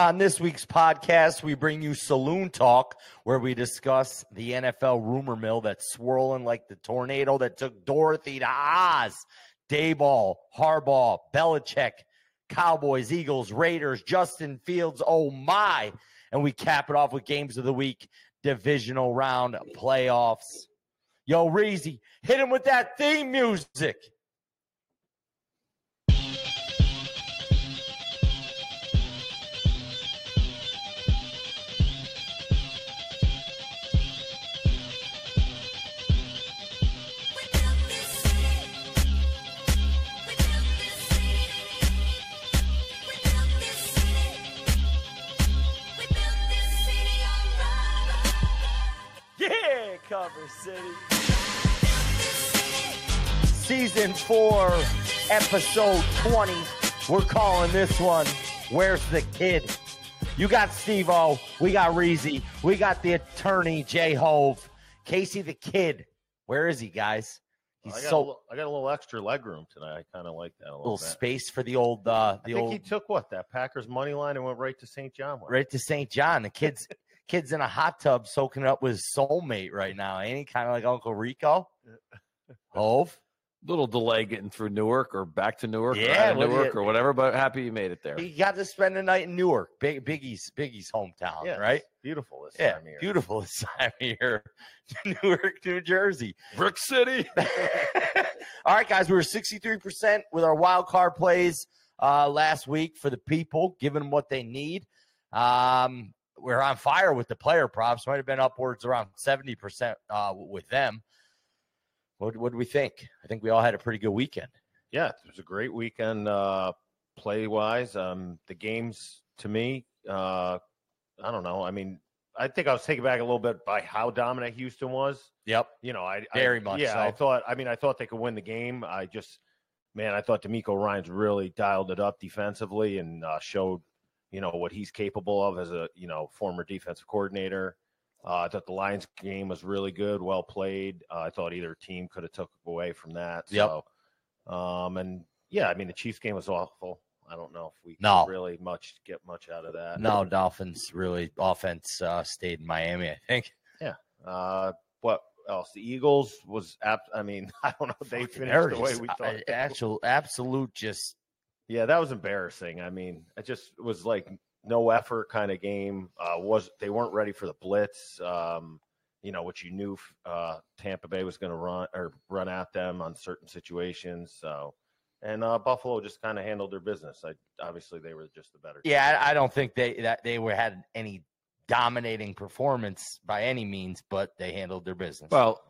On this week's podcast, we bring you Saloon Talk, where we discuss the NFL rumor mill that's swirling like the tornado that took Dorothy to Oz. Daboll, Harbaugh, Belichick, Cowboys, Eagles, Raiders, Justin Fields. Oh my! And we cap it off with games of the week, divisional round, playoffs. Yo, Reezy, hit him with that theme music. Cover City. Season four, episode 20. We're calling this one Where's the Kid? You got Steve O, we got Reezy, we got the attorney Jay Hove. Casey the Kid. Where is he, guys? He's I got, so little, I got a little extra leg room tonight. I kind of like that a little, little space for the old uh I think old he took what that Packers money line and went right to St. John. right to St. John. The kids kids in a hot tub soaking up with his soulmate right now. Ain't he kind of like Uncle Rico? Hove. little delay getting through Newark or back to Newark or Yeah, out of what do Newark you- or whatever, but happy you made it there. He got to spend the night in Newark, Big Biggie's Biggie's hometown, Yeah, right? beautiful this Yeah, time of year. beautiful this time of year. Newark, New Jersey. Brick City. All right, guys, we were 63% with our wild card plays uh, last week for the people, giving them what they need. Um, we're on fire with the player props. Might have been upwards around 70% uh, with them. What what do we think? I think we all had a pretty good weekend. Yeah, it was a great weekend uh, play wise. Um, the games to me, uh, I don't know. I mean, I think I was taken back a little bit by how dominant Houston was. Yep. You know, I Very I, much Yeah, I thought. I mean, I thought they could win the game. I just, man, I thought DeMeco Ryans really dialed it up defensively and uh, showed, you know, what he's capable of as a you know former defensive coordinator. Uh, I thought the Lions game was really good, well played. Uh, I thought either team could have took away from that. Yep. So, um, and yeah, I mean the Chiefs game was awful. I don't know if we could No. really much get much out of that. No, Dolphins really offense uh, stayed in Miami, I think. Yeah. Uh, what else? The Eagles was apt. I mean, I don't know. They finished the way we thought. Actual, absolute, just Yeah, that was embarrassing. I mean, it just was like no effort kind of game. Uh, was they weren't ready for the blitz? Um, you know, which you knew uh, Tampa Bay was going to run or run at them on certain situations. So, and uh, Buffalo just kind of handled their business. I obviously they were just the better. team. yeah. I, I don't think they that they were had any dominating performance by any means, but they handled their business. well,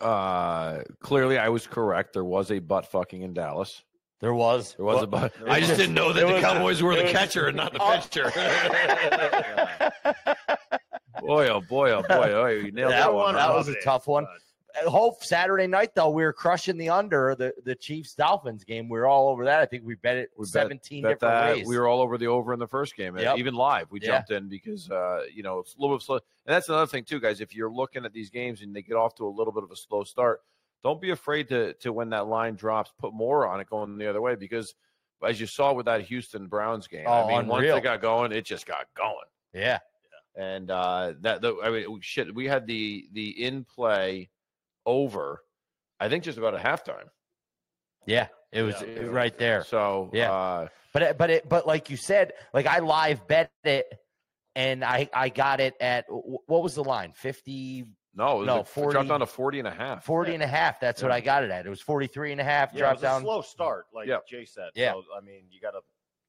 uh, clearly I was correct. There was a butt fucking in Dallas. There was There was a Well, butt. there I just didn't know that the was- Cowboys were the was- catcher and not the Oh. pitcher. boy, oh boy, oh boy, oh, you nailed That that, one- one. that was a tough one. Hope Saturday night though we were crushing the under the the Chiefs Dolphins game. We were all over that. I think we bet it We bet- seventeen Bet different that ways. we were all over the over in the first game, Yep. even live. We Yeah. jumped in because uh, you know it's a little bit slow. And that's another thing too, guys. If you're looking at these games and they get off to a little bit of a slow start, don't be afraid to to when that line drops, put more on it going the other way because as you saw with that Houston Browns game, Oh, I mean, once it got going, it just got going. yeah, And uh, that the, I mean, shit, we had the the in play over. I think just about at halftime. yeah. It was Yeah. right there. So Yeah. uh, But but it but like you said, like I live bet it, and I I got it at what was the line? 50, no, it was No, like- it 40 dropped down to 40 and a half. 40 and a half. That's what I got it at. It was 43 and a half. Yeah, it dropped was a down. slow start, like Yep. Jay said. Yeah. So, I mean, you got to.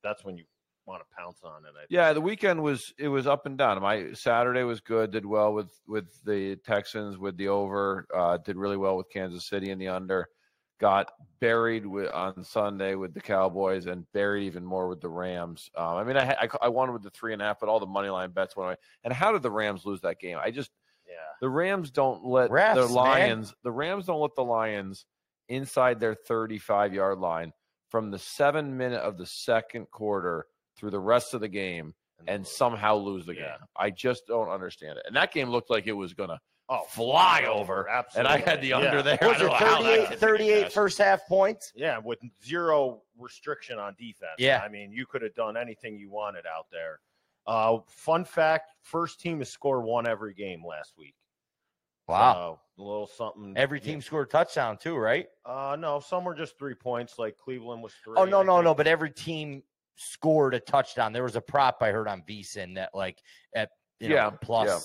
That's when you want to pounce on it. I think. Yeah, the weekend was it was up and down. My Saturday was good. Did well with with the Texans with the over. Uh, did really well with Kansas City in the under. Got buried with, on Sunday with the Cowboys and buried even more with the Rams. Um, I mean, I, I I wanted with the three and a half, but all the money line bets went away. And how did the Rams lose that game? I just Yeah. the Rams don't let Refs, the man. Lions. The Rams don't let the Lions inside their 35 yard line from the seven minute of the second quarter through the rest of the game and somehow lose the Yeah. game. I just don't understand it. And that game looked like it was gonna oh, fly over, Absolutely. and I had the Yeah. under there. Was it know how that 38, 38 first half points? Yeah, with zero restriction on defense. Yeah. I mean, you could have done anything you wanted out there. Uh, fun fact: first team to score one every game last week. Wow. So, a little something. Every team scored a touchdown too, right? Uh, no, some were just three points. Like Cleveland was three. Oh no, I no, think. no! But every team scored a touchdown. There was a prop I heard on VSIN that like at you know Yeah, plus yeah.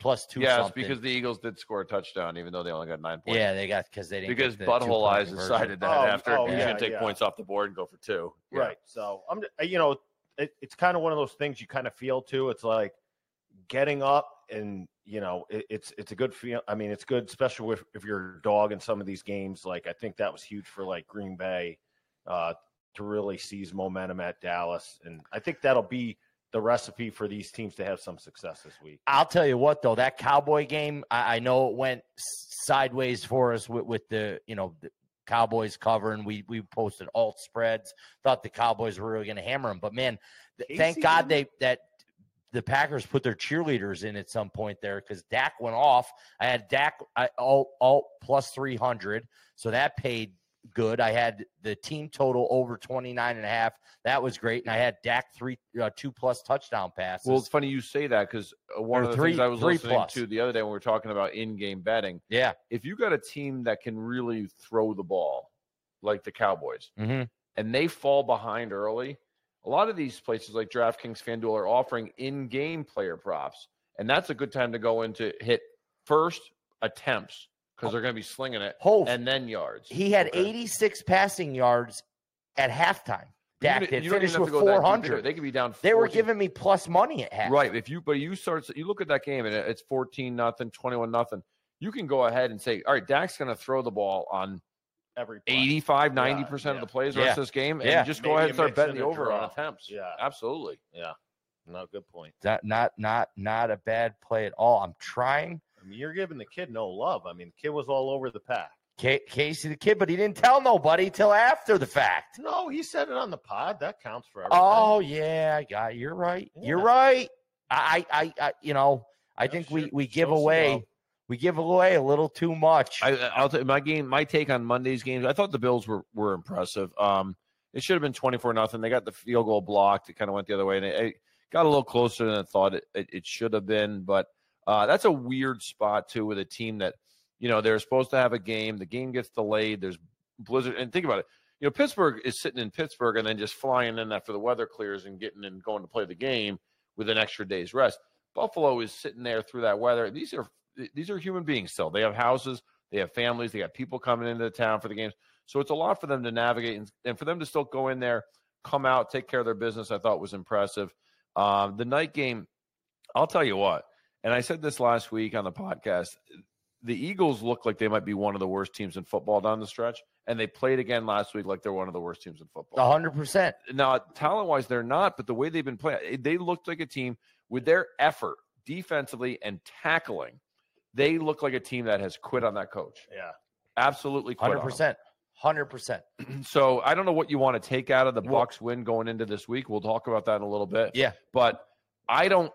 plus two. yes, something. because the Eagles did score a touchdown, even though they only got nine points. yeah, they got because they didn't because get the Butthole Eyes decided that Oh, after oh, he's yeah, going to take yeah. points off the board and go for two. Yeah. Right. So I'm, uh, you know, it, it's kind of one of those things you kind of feel too. It's like getting up and you know it, it's it's a good feel. I mean, it's good, especially if, if you're a dog in some of these games. Like I think that was huge for like Green Bay uh, to really seize momentum at Dallas, and I think that'll be the recipe for these teams to have some success this week. I'll tell you what, though, that Cowboy game, I, I know it went sideways for us with, with the, you know, the Cowboys covering. We we posted alt spreads. Thought the Cowboys were really going to hammer them, but man, th- thank God they that the Packers put their cheerleaders in at some point there because Dak went off. I had Dak I, alt alt plus three hundred, so that paid good. I had the team total over 29 and a half. That was great. And I had Dak three uh, two plus touchdown passes. Well, it's funny you say that because one Or of the three- things I was listening plus. to the other day when we were talking about in-game betting, yeah. if you got a team that can really throw the ball, like the Cowboys, Mm-hmm. and they fall behind early, a lot of these places like DraftKings, FanDuel are offering in-game player props, and that's a good time to go into hit first attempts because oh. they're going to be slinging it, Whole and then yards. He had Okay. 86 passing yards at halftime. Dak Even- did you finish with to go that deep into 400. They could be down. They were giving me plus money at half. Right. If you but you start you look at that game and it's 14 nothing, 21 nothing. You can go ahead and say, all right, Dak's going to throw the ball on Every play. 85, Yeah, 90% of the plays the Yeah. rest of this game. And Yeah. just go Maybe ahead and start betting the a over on attempts. Yeah. Absolutely. Yeah. No, good point. That not not not a bad play at all. I'm trying I mean, you're giving the kid no love. I mean, the kid was all over the pack. Ca- Casey the kid, but he didn't tell nobody till after the fact. No, he said it on the pod. That counts for everything. Oh yeah, I got it. You're right. You're right. I I, I you know I Yeah, think sure. we we give some away love. we give away a little too much. I, I'll tell you, my game, my take on Monday's games. I thought the Bills were were impressive. Um, it should have been twenty four nothing. They got the field goal blocked. It kind of went the other way, and it, it got a little closer than I thought it, it, it should have been. But uh, that's a weird spot too with a team that you know they're supposed to have a game. The game gets delayed. There's blizzard, and think about it. You know, Pittsburgh is sitting in Pittsburgh and then just flying in after the weather clears and getting and going to play the game with an extra day's rest. Buffalo is sitting there through that weather. These are these are human beings still. They have houses, they have families, they got people coming into the town for the games. So it's a lot for them to navigate and, and for them to still go in there, come out, take care of their business. I thought was impressive. Um, the night game, I'll tell you what, and I said this last week on the podcast. The Eagles look like they might be one of the worst teams in football down the stretch, and they played again last week like they're one of the worst teams in football hundred percent. now talent wise they're not but the way they've been playing eh, they looked like a team with their effort defensively and tackling they look like a team that has quit on that coach Yeah. absolutely quit Hundred on him. percent. Hundred percent. so i don't know what you want to take out of the bucks win going into this week we'll talk about that in a little bit Yeah. but i don't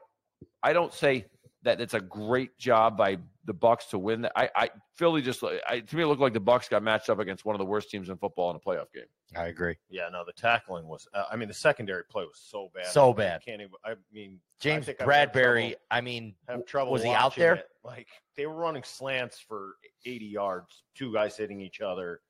i don't say that it's a great job by the bucks to win that i i philly just I, to me it looked like the bucks got matched up against one of the worst teams in football in a playoff game I agree. Yeah, no, the tackling was. Uh, I mean, the secondary play was so bad. So I bad. can't even. I mean, James I've Bradberry. trouble- I mean, have trouble. was he out there? it. Like they were running slants for 80 yards, two guys hitting each other.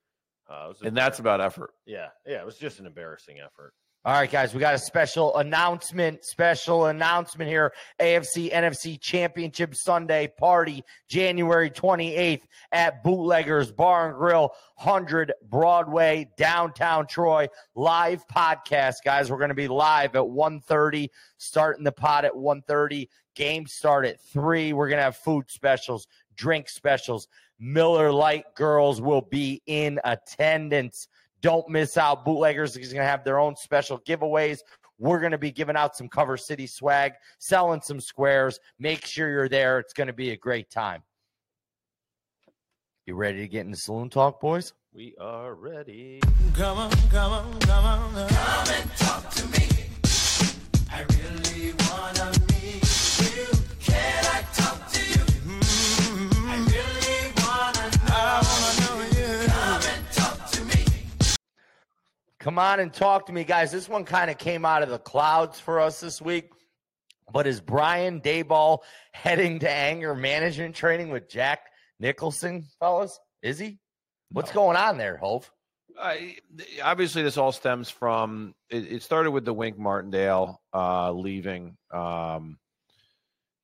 Uh, was and that's about effort yeah, yeah. It was just an embarrassing effort. All right, guys, we got a special announcement. Special announcement here. AFC NFC Championship Sunday party, January 28th at Bootleggers Bar and Grill, 100 Broadway, downtown Troy. Live podcast, guys. We're going to be live at 1.30, starting the pot at 1.30. Game start at 3. We're going to have food specials, drink specials. Miller Lite girls will be in attendance. Don't miss out. Bootleggers is going to have their own special giveaways. We're going to be giving out some Cover City swag, selling some squares. Make sure you're there. It's going to be a great time. You ready to get into saloon talk, boys? We are ready. Come on, come on, come on. Come and talk to me. I really Come on and talk to me, guys. This one kind of came out of the clouds for us this week. But is Brian Daboll heading to anger management training with Jack Nicholson, fellas? Is he? What's going on there, Hove? I, obviously, this all stems from it, it started with the Wink Martindale uh, leaving. Um,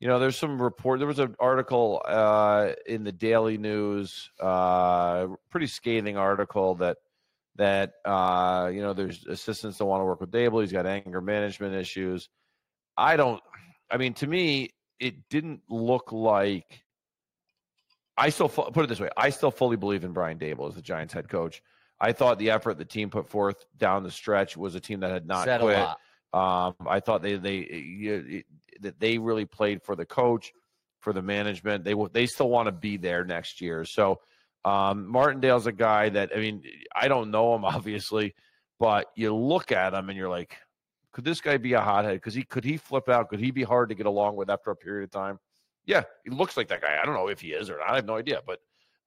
you know, there's some report. There was an article uh, in the Daily News, uh, pretty scathing article that that uh, you know there's assistants that want to work with Daboll. He's got anger management issues. I don't. I mean, to me, it didn't look like. I still put it this way. I still fully believe in Brian Daboll as the Giants head coach. I thought the effort the team put forth down the stretch was a team that had not Said quit. Um, I thought they they you- that they really played for the coach, for the management. They they still want to be there next year. So um, Martindale's a guy that I mean I don't know him obviously, but you look at him and you're like, could this guy be a hothead? Because he could he flip out? Could he be hard to get along with after a period of time? Yeah, he looks like that guy. I don't know if he is or not. I have no idea, but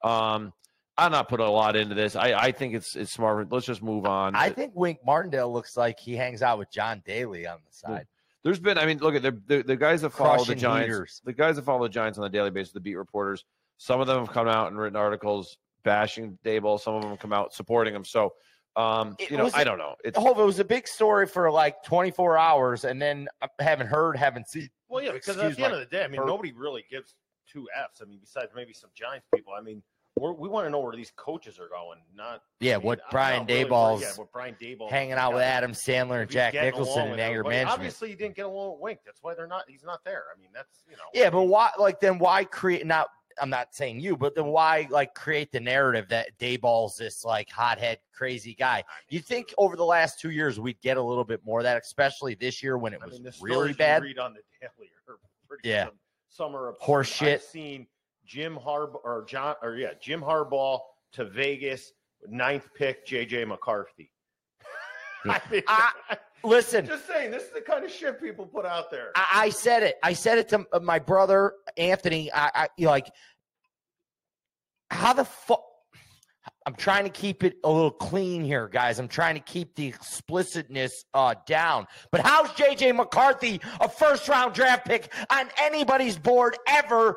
um, I'm not putting a lot into this. I, I think it's it's smart. Let's just move on. I think Wink Martindale looks like he hangs out with John Daly on the side. There's been, I mean, look at the, the the guys that follow the Giants, heaters. the guys that follow the Giants on a daily basis, the beat reporters. Some of them have come out and written articles bashing Daboll. Some of them come out supporting him. So, um, you know, was- I don't know. It's Hove, it was a big story for like 24 hours, and then I haven't heard, haven't seen. Well, yeah, because at the end of the day, I mean, per- nobody really gives two Fs. I mean, besides maybe some Giants people. I mean, we're, we want to know where these coaches are going, not Yeah, I mean, what Brian not really Daboll's yeah, what Brian Daboll hanging out with Adam Sandler and Jack Nicholson and in with anger management. Obviously, he didn't get along with Wink. That's why they're not. He's not there. I mean, that's you know. Yeah, but why? Like, then why create? Not, I'm not saying you, but then why like create the narrative that Daboll's this like hothead crazy guy? You think over the last two years we'd get a little bit more of that, especially this year when it I was mean, the really bad. read on the daily are pretty. Yeah. Are absurd. Horse shit. I've seen Jim Harb or John or yeah Jim Harbaugh to Vegas ninth pick JJ McCarthy. I mean, I- Listen, just saying, this is the kind of shit people put out there. I, I said it. I said it to my brother Anthony. I, I you know, like, how the fuck? I'm trying to keep it a little clean here, guys. I'm trying to keep the explicitness uh, down. But how's JJ McCarthy a first round draft pick on anybody's board ever?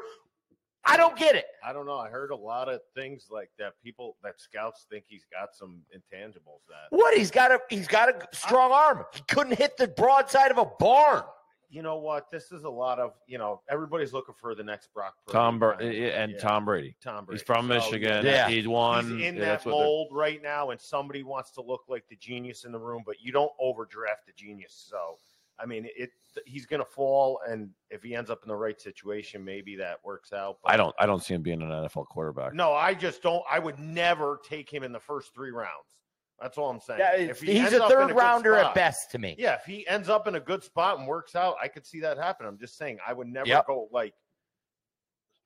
I don't get it. I don't know. I heard a lot of things like that. People that scouts think he's got some intangibles that What? He's got a he's got a strong arm. He couldn't hit the broadside of a barn. you know what? This is a lot of you know. Everybody's looking for the next Brock. Purdy Tom Bur- and yeah, Tom Brady. Tom Brady. He's from So, Michigan. Yeah. He's won. He's in Yeah, that that's what they're- mold right now, and somebody wants to look like the genius in the room, but you don't overdraft the genius. So, I mean, it he's going to fall, and if he ends up in the right situation, maybe that works out. But I don't. I don't see him being an NFL quarterback. No, I just don't. I would never take him in the first three rounds. That's all I'm saying. Yeah, If he he's a third good rounder spot- at best to me. Yeah, if he ends up in a good spot and works out, I could see that happen. I'm just saying, I would never Yep. go like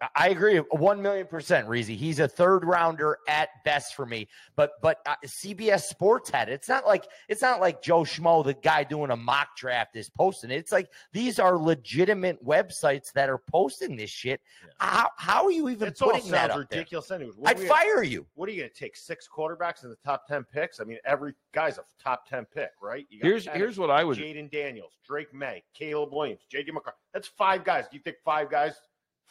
I- I agree, one million percent, Reezy. He's a third rounder at best for me. But but uh, CBS Sports had it. It's not like it's not like Joe Schmo, the guy doing a mock draft, is posting it. It's like these are legitimate websites that are posting this shit. How how are you even it's all putting that sounds up there? ridiculous. Anyways, What I'd are we- fire you. What are you going to take six quarterbacks in the top ten picks? I mean, every guy's a top ten pick, right? You got Here's Penix, here's what I would. Jayden Daniels, Drake Maye, Caleb Williams, J.J. McCarthy. That's five guys. Do you think five guys,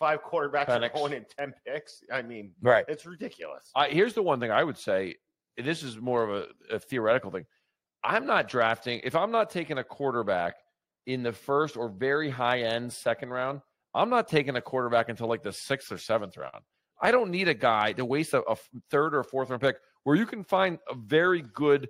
five quarterbacks Penix. are going in ten picks? I mean, Right. it's ridiculous. I, here's the one thing I would say. This is more of a, a theoretical thing. I'm not drafting if I'm not taking a quarterback in the first or very high end second round. I'm not taking a quarterback until like the sixth or seventh round. I don't need a guy to waste a, a third or fourth round pick where you can find a very good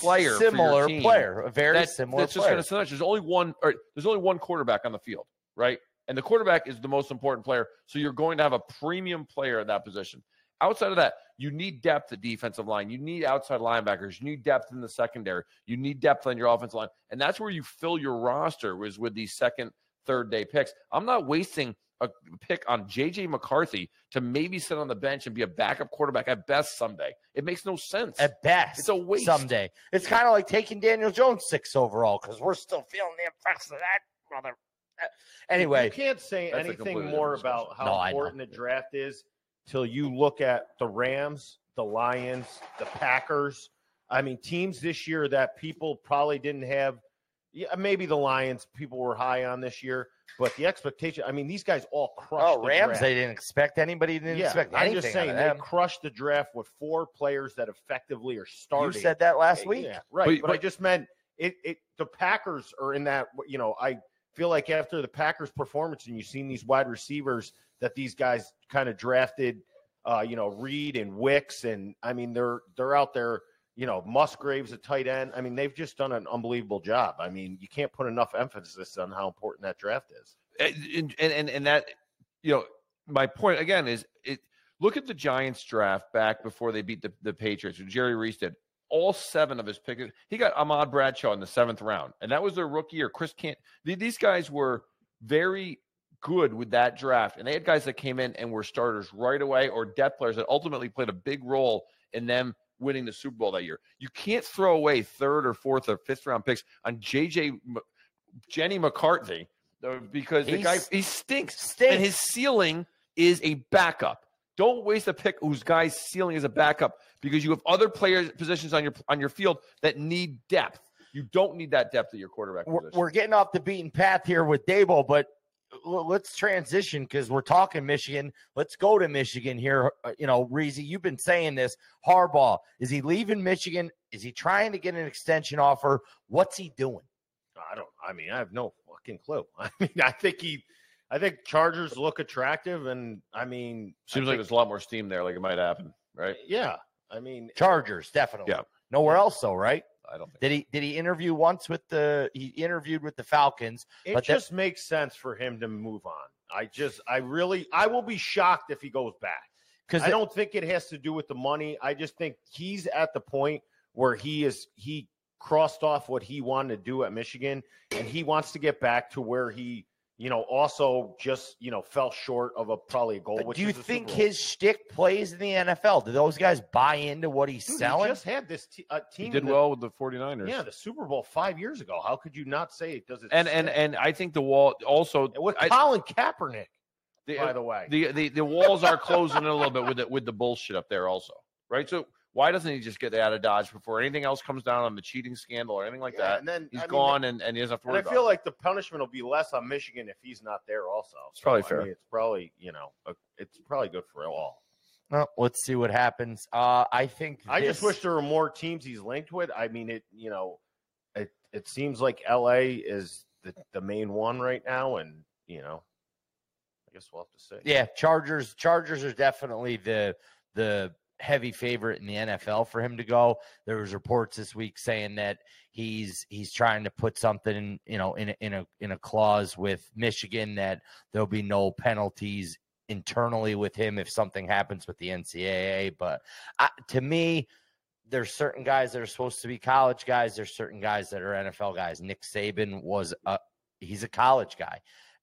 player similar player, a very that- similar that's just player. going to snatch. There's only one, or there's only one quarterback on the field, right? And the quarterback is the most important player. So you're going to have a premium player at that position. Outside of that, you need depth at defensive line. You need outside linebackers. You need depth in the secondary. You need depth on your offensive line, and that's where you fill your roster was with these second, third day picks. I'm not wasting a pick on JJ McCarthy to maybe sit on the bench and be a backup quarterback at best someday. It makes no sense. at best. It's a waste. someday. It's kind of like taking Daniel Jones six overall because we're still feeling the effects of that brother. Anyway, you can't say anything more about how No, important the draft is till you look at the Rams, the Lions, the Packers. I mean, teams this year that people probably didn't have, yeah, maybe the Lions people were high on this year, but the expectation. I mean, these guys all crushed. Oh, the Rams, draft. they didn't expect anybody didn't yeah, expect I'm just saying they crushed the draft with four players that effectively are starting. You said that last week. Yeah, right. But- But, I just meant it. It the Packers are in that. You know, I feel like after the Packers' performance, and you've seen these wide receivers that these guys kind of drafted. Uh, you know, Reed and Wicks, and I mean they're they're out there. You know, Musgraves a tight end. I mean, they've just done an unbelievable job. I mean, you can't put enough emphasis on how important that draft is. and and and, that you know my point again is it look at the giants draft back before they beat the, the patriots jerry reese did all seven of his picks he got ahmad bradshaw in the seventh round and that was their rookie year chris can't these guys were very good with that draft and they had guys that came in and were starters right away or depth players that ultimately played a big role in them winning the super bowl that year you can't throw away third or fourth or fifth round picks on jj M- jenny mccarthy because the guy he stinks, stinks. and his ceiling is a backup. Don't waste a pick whose guy's ceiling is a backup because you have other players positions on your on your field that need depth. You don't need that depth at your quarterback we're, position. we're getting off the beaten path here with Daboll, but let's transition because we're talking Michigan. Let's go to Michigan here. Uh, You know, Reezy, you've been saying this. Harbaugh, is he leaving Michigan? Is he trying to get an extension offer? What's he doing? I don't. I mean, I have no fucking clue. I mean, I think he, I think Chargers look attractive, and I mean, Seems I like there's a lot more steam there. Like it might happen, right? Uh, yeah. I mean, Chargers, definitely. Yeah. Nowhere else, though, right? I don't think. Did he did he interview once with the he interviewed with the Falcons? it but that- just makes sense for him to move on. I just, I really, I will be shocked if he goes back. Because I don't think it has to do with the money. I just think he's at the point where he is he crossed off what he wanted to do at Michigan, and he wants to get back to where he, you know, also just you know fell short of a probably a goal. But which do you is think his shtick plays in the NFL? Do those guys buy into what he's Dude, he selling? just had this t- uh, He team did the- well with the 49ers. Yeah, the Super Bowl five years ago. How could you not say it does it? and and stick? and I think the wall also And with I- Colin Kaepernick, the, by the way. the the the walls are closing a little bit with the with the bullshit up there also, right? So why doesn't he just get out of dodge before anything else comes down on the cheating scandal or anything like Yeah, that? and then He's I mean, gone and, and he doesn't have to worry. And worry I about feel it. like the punishment will be less on Michigan if he's not there. Also, It's probably I fair. mean, it's probably you know, it's probably good for all. Well, let's see what happens. Uh, I think I just wish there were more teams he's linked with. I mean, it you know, it it seems like L.A. is the the main one right now, and you know, I guess we'll have to see. Yeah, Chargers. Chargers are definitely the the heavy favorite in the NFL for him to go. There was reports this week saying that he's he's trying to put something, you know, in a, in a in a clause with Michigan that there'll be no penalties internally with him if something happens with the NCAA. But I, to me, there's certain guys that are supposed to be college guys. There's certain guys that are NFL guys. Nick Saban was a he's a college guy.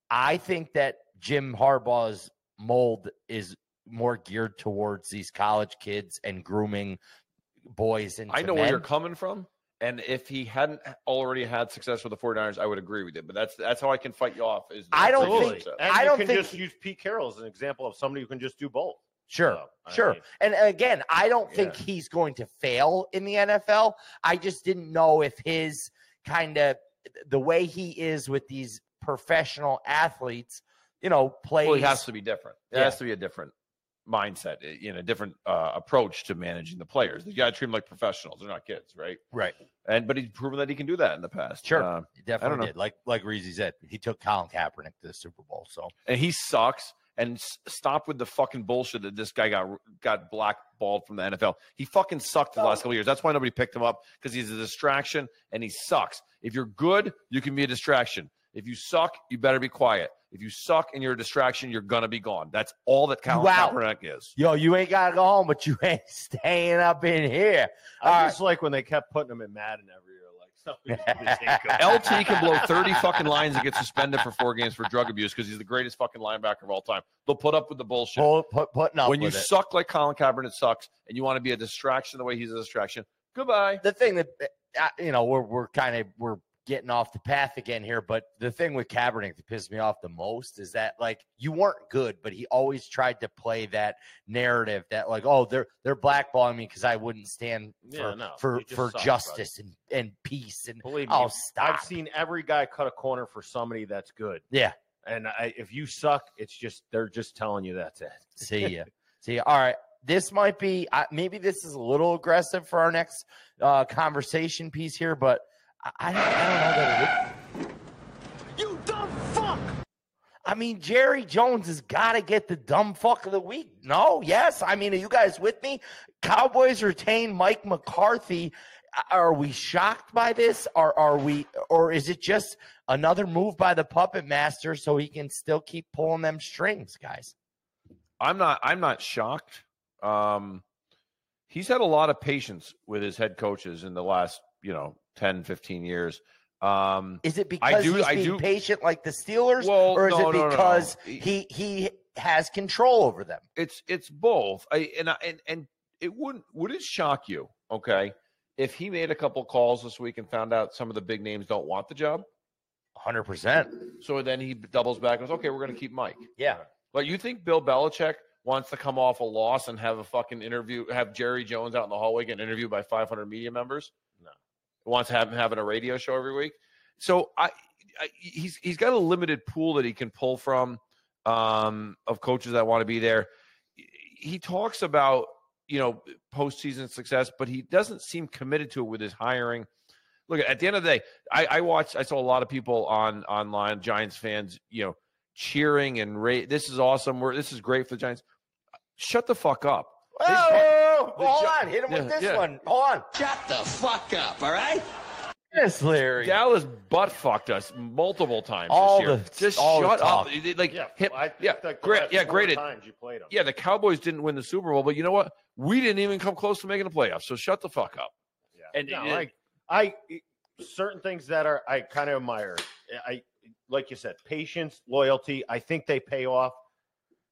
I think that Jim Harbaugh's mold is more geared towards these college kids and grooming boys into I know men. where you're coming from. And if he hadn't already had success with the 49ers, I would agree with you. But that's that's how I can fight you off. Is I don't think- And I don't can think just he- use Pete Carroll as an example of somebody who can just do both. Sure, So, sure. mean, And again, I don't think he's going to fail in the NFL. I just didn't know if his kind of the way he is with these professional athletes, you know, plays. well, he has to be different. It Yeah. has to be a different mindset, eh, you know, different uh, approach to managing the players. You got to treat them like professionals. They're not kids, right? right. And but he's proven that he can do that in the past. Sure. Uh, He definitely did. Like like Reezy said, he took Colin Kaepernick to the Super Bowl. So and he sucks. And s- stop with the fucking bullshit that this guy got got blackballed from the NFL. He fucking sucked the last couple years. That's why nobody picked him up because he's a distraction and he sucks. If you're good, you can be a distraction. If you suck, you better be quiet. If you suck and you're a distraction, you're gonna be gone. That's all that Colin Wow. Kaepernick is. yo, you ain't gotta go home, but you ain't staying up in here. I All just like when they kept putting him in Madden every year. Like somebody just ain't good. LT can blow 30 fucking lines and get suspended for four games for drug abuse because he's the greatest fucking linebacker of all time. They'll put up with the bullshit. Pull, put, putting up when you it. suck like Colin Kaepernick sucks and you want to be a distraction the way he's a distraction, goodbye. the thing that uh, you know we're we're kind of we're getting off the path again here, but the thing with Kaepernick that pissed me off the most is that like you weren't good, but he always tried to play that narrative that like, oh, they're they're blackballing me because I wouldn't stand Yeah, for no, for, for suck, bud. justice and, and peace and Believe me, oh stop. I've seen every guy cut a corner for somebody that's good. yeah, And I, if you suck, it's just they're just telling you that's it. see ya. see ya. All right. This might be uh, maybe this is a little aggressive for our next uh, conversation piece here, but I, I, don't, know that it You dumb fuck! I mean, Jerry Jones has got to get the dumb fuck of the week. No, yes. I mean, are you guys with me? Cowboys retain Mike McCarthy. Are we shocked by this? Or are we, or is it just another move by the puppet master so he can still keep pulling them strings, guys? I'm not. I'm not shocked. Um, he's had a lot of patience with his head coaches in the last, you know, 10, 15 years. Um, Is it because do- he's I being do- patient like the Steelers, Well, or is no, it no, no, no. because He- he he has control over them? it's it's both. I and I, and and it wouldn't would it shock you? Okay, if he made a couple calls this week and found out some of the big names don't want the job, Hundred percent. so then he doubles back and goes, okay, we're going to keep Mike. Yeah. Like you think Bill Belichick wants to come off a loss and have a fucking interview, have Jerry Jones out in the hallway get interviewed by 500 media members? No. Wants to have him having a radio show every week. So I, I he's he's got a limited pool that he can pull from um, of coaches that want to be there. He talks about you know postseason success, but he doesn't seem committed to it with his hiring. Look, at the end of the day, I, I watched. I saw a lot of people on online, Giants fans, you know, cheering and ra- this is awesome. We're this is great for the Giants. Shut the fuck up. Oh, the hold Jo- on. Hit him with this yeah. one. Hold on. Shut the fuck up, all right? Yes, Larry. Dallas butt fucked us multiple times All this year. the- Just all the shut up. talk. They- Like Yeah, him- I, yeah, the great. Yeah, great. Times you played them. Yeah, the Cowboys didn't win the Super Bowl, but you know what? We didn't even come close to making the playoffs. So shut the fuck up. Yeah. And- no, and- I, I certain things that are I kind of admire. I like you said, patience, loyalty. I think they pay off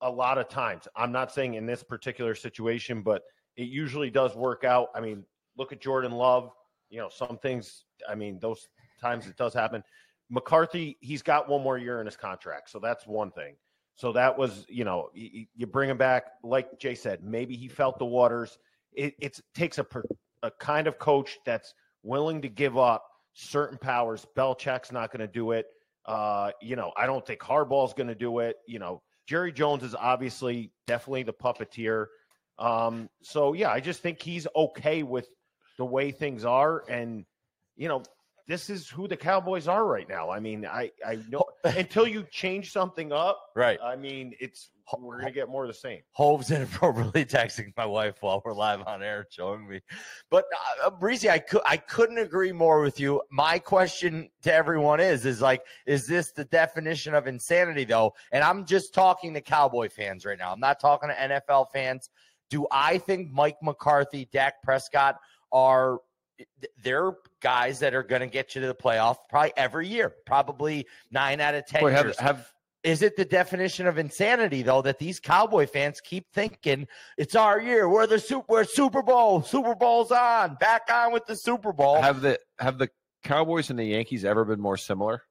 a lot of times. I'm not saying in this particular situation, but it usually does work out. I mean, look at Jordan Love. You know, some things. I mean, those times it does happen. McCarthy, he's got one more year in his contract, so that's one thing. So that was, you know, you, you bring him back, like Jay said, maybe he felt the waters. It it's, takes a a kind of coach that's willing to give up certain powers. Belichick's not going to do it. Uh, you know, I don't think Harbaugh's going to do it. You know, Jerry Jones is obviously definitely the puppeteer. Um, so yeah, I just think he's okay with the way things are, and you know, this is who the Cowboys are right now. I mean, I I know until you change something up, Right. I mean, it's we're gonna get more of the same. Hove's inappropriately texting my wife while we're live on air, showing me. But uh, Reezy, I could I couldn't agree more with you. My question to everyone is is like, is this the definition of insanity though? And I'm just talking to Cowboy fans right now. I'm not talking to NFL fans. Do I think Mike McCarthy, Dak Prescott are they're guys that are going to get you to the playoff probably every year, probably nine out of ten Wait, have, years. have Is it the definition of insanity though that these Cowboy fans keep thinking it's our year? We're the super, we're Super Bowl, Super Bowl's on, back on with the Super Bowl. have the have the Cowboys and the Yankees ever been more similar?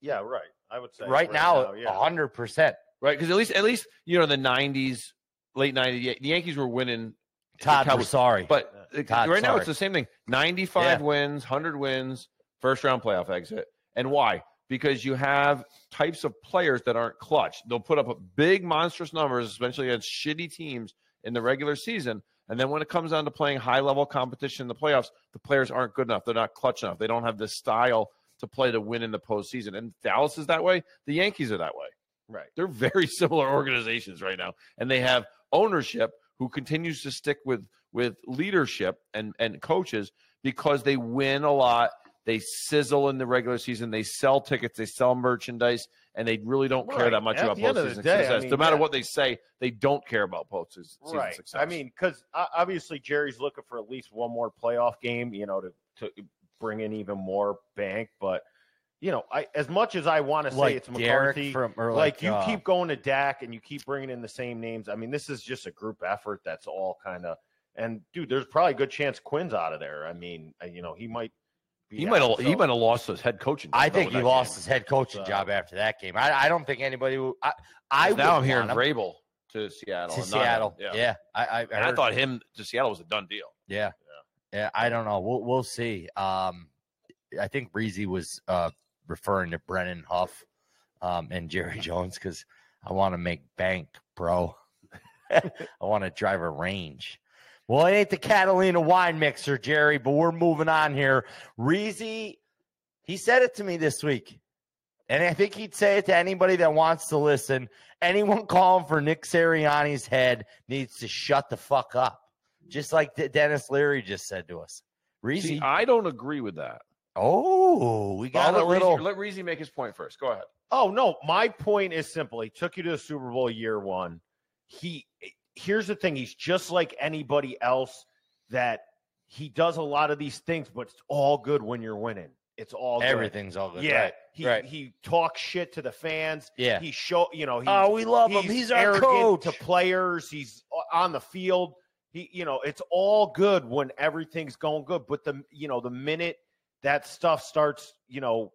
Yeah, right. I would say right, now, yeah. hundred percent. Right, because at least at least you know the '90s, late '90s, the Yankees were winning. the Todd, we're sorry. But Todd, right now it's the same thing. 95 Yeah. wins, 100 wins, first round playoff exit. And why? Because you have types of players that aren't clutch. They'll put up big monstrous numbers, especially against shitty teams in the regular season. And then when it comes down to playing high level competition in the playoffs, the players aren't good enough. They're not clutch enough. They don't have the style to play to win in the postseason. And Dallas is that way. The Yankees are that way. right. They're very similar organizations right now, and they have ownership who continues to stick with with leadership and and coaches because they win a lot. They sizzle in the regular season. They sell tickets. They sell merchandise, and they really don't care that much At about the end of postseason day, I success. mean, no matter yeah. what they say, they don't care about postseason right. success. I mean, because obviously Jerry's looking for at least one more playoff game, you know, to to bring in even more bank. But you know, I as much as I want to say like it's McCarthy, from or like, like, you uh, keep going to Dak and you keep bringing in the same names. I mean, this is just a group effort. That's all kind of. And dude, there's probably a good chance Quinn's out of there. I mean, uh, you know, he might be He might out. have he might have lost his head coaching. I job, though, think he lost game. his head coaching So- job after that game. I, I don't think anybody. Would, I I now I'm hearing want Vrabel to Seattle. to and not him. Seattle. Yeah. Yeah, I I, I, And I thought him to Seattle was a done deal. Yeah. Yeah, I don't know. We'll we'll see. Um, I think Reezy was uh, referring to Brennan Huff um, and Jerry Jones because I want to make bank, bro. I want to drive a range. Well, it ain't the Catalina wine mixer, Jerry, but we're moving on here. Reezy, he said it to me this week. And I think he'd say it to anybody that wants to listen. Anyone calling for Nick Sirianni's head needs to shut the fuck up just like D- Denis Leary just said to us. Reezy. See, I don't agree with that. Oh, we got a little. Reezy, let Reezy make his point first. Go ahead. Oh no, my point is simple. He took you to the Super Bowl year one. He here's the thing, he's just like anybody else that he does a lot of these things, but it's all good when you're winning. It's all good. Everything's all good. Yeah. Right. He right. he talks shit to the fans. Yeah. He show you know, oh, we love him. He's our arrogant coach. to players. He's on the field. He, you know, it's all good when everything's going good. But the, you know, the minute that stuff starts, you know,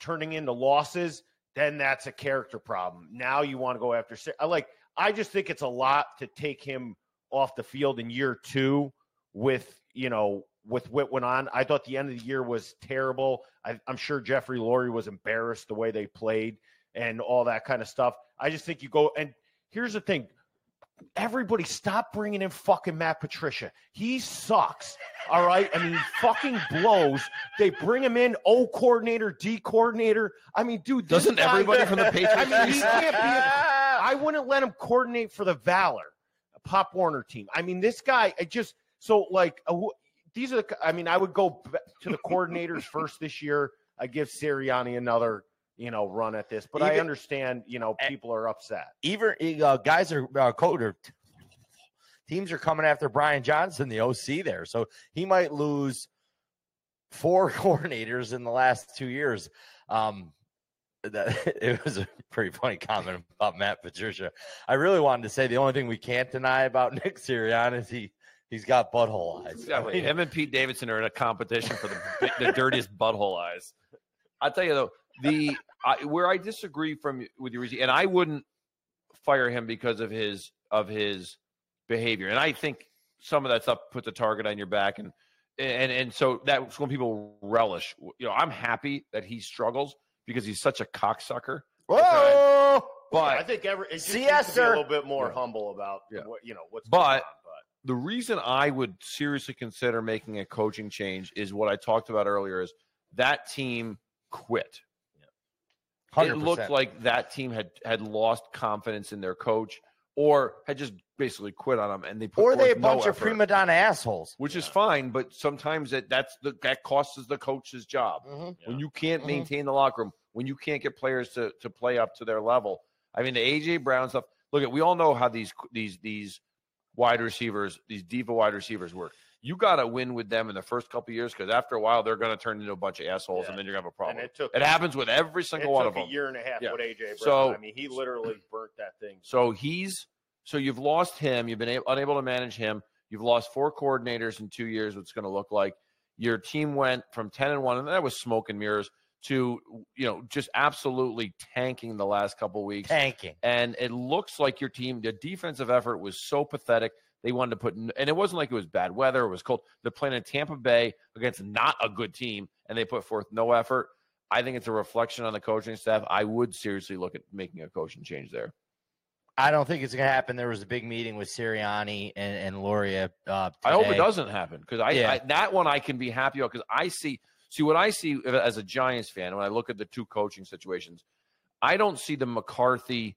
turning into losses, then that's a character problem. Now you want to go after. I like. I just think it's a lot to take him off the field in year two with, you know, with what went on. I thought the end of the year was terrible. I, I'm sure Jeffrey Lurie was embarrassed the way they played and all that kind of stuff. I just think you go and here's the thing. Everybody stop bringing in fucking Matt Patricia. He sucks. All right. I mean, fucking blows. They bring him in, O coordinator, D coordinator. I mean, dude, this Doesn't guy- everybody from the Patriots? I mean, he can't be. A, I wouldn't let him coordinate for the Valor, a Pop Warner team. I mean, this guy, I just so like uh, these are. The, I mean, I would go to the coordinators first this year. I give Sirianni another, you know, run at this, but I understand, you know, people are upset. Even uh, guys are uh, coder. Teams are coming after Brian Johnson, the OC there, so he might lose four coordinators in the last two years. Um, that it was a pretty funny comment about Matt Patricia. I really wanted to say the only thing we can't deny about Nick Sirianni is he he's got butthole eyes. I Exactly. mean, Him and Pete Davidson are in a competition for the the dirtiest butthole eyes. I tell you though, the I, where I disagree from with you, and I wouldn't fire him because of his of his behavior, and I think some of that stuff puts a target on your back, and and and so that's when people relish. You know, I'm happy that he struggles because he's such a cocksucker. Whoa! But I think every it just yes, to be sir. a little bit more Yeah. humble about Yeah. what you know what's But- going on. But the reason I would seriously consider making a coaching change is what I talked about earlier is that team quit. It 100%. looked like that team had had lost confidence in their coach or had just basically quit on them and they put or they a forth no bunch of effort, prima donna assholes. which is fine, but sometimes that that's the that costs the coach's job. When you can't Mhm. maintain the locker room, when you can't get players to to play up to their level. I mean, the AJ Brown stuff. Look at we all know how these these these wide receivers, these diva wide receivers work. You got to win with them in the first couple of years because after a while they're going to turn into a bunch of assholes, Yeah. and then you're going to have a and problem. it took It happens with every it single one took of them. a year and a half Yeah. with AJ Brown. So- I mean, he literally burnt that thing. So he's so you've lost him. You've been a- unable to manage him. You've lost four coordinators in two years. What's going to look like? Your team went from ten and one, and that was smoke and mirrors, to you know just absolutely tanking the last couple weeks. Tanking. And it looks like your team, the defensive effort was so pathetic. They wanted to put, and it wasn't like it was bad weather. It was cold. They're playing in Tampa Bay against not a good team, and they put forth no effort. I think it's a reflection on the coaching staff. I would seriously look at making a coaching change there. I don't think it's going to happen. There was a big meeting with Sirianni and, and Lurie. Uh, I hope it doesn't happen because I, Yeah. I that one I can be happy about because I see see what I see as a Giants fan when I look at the two coaching situations. I don't see the McCarthy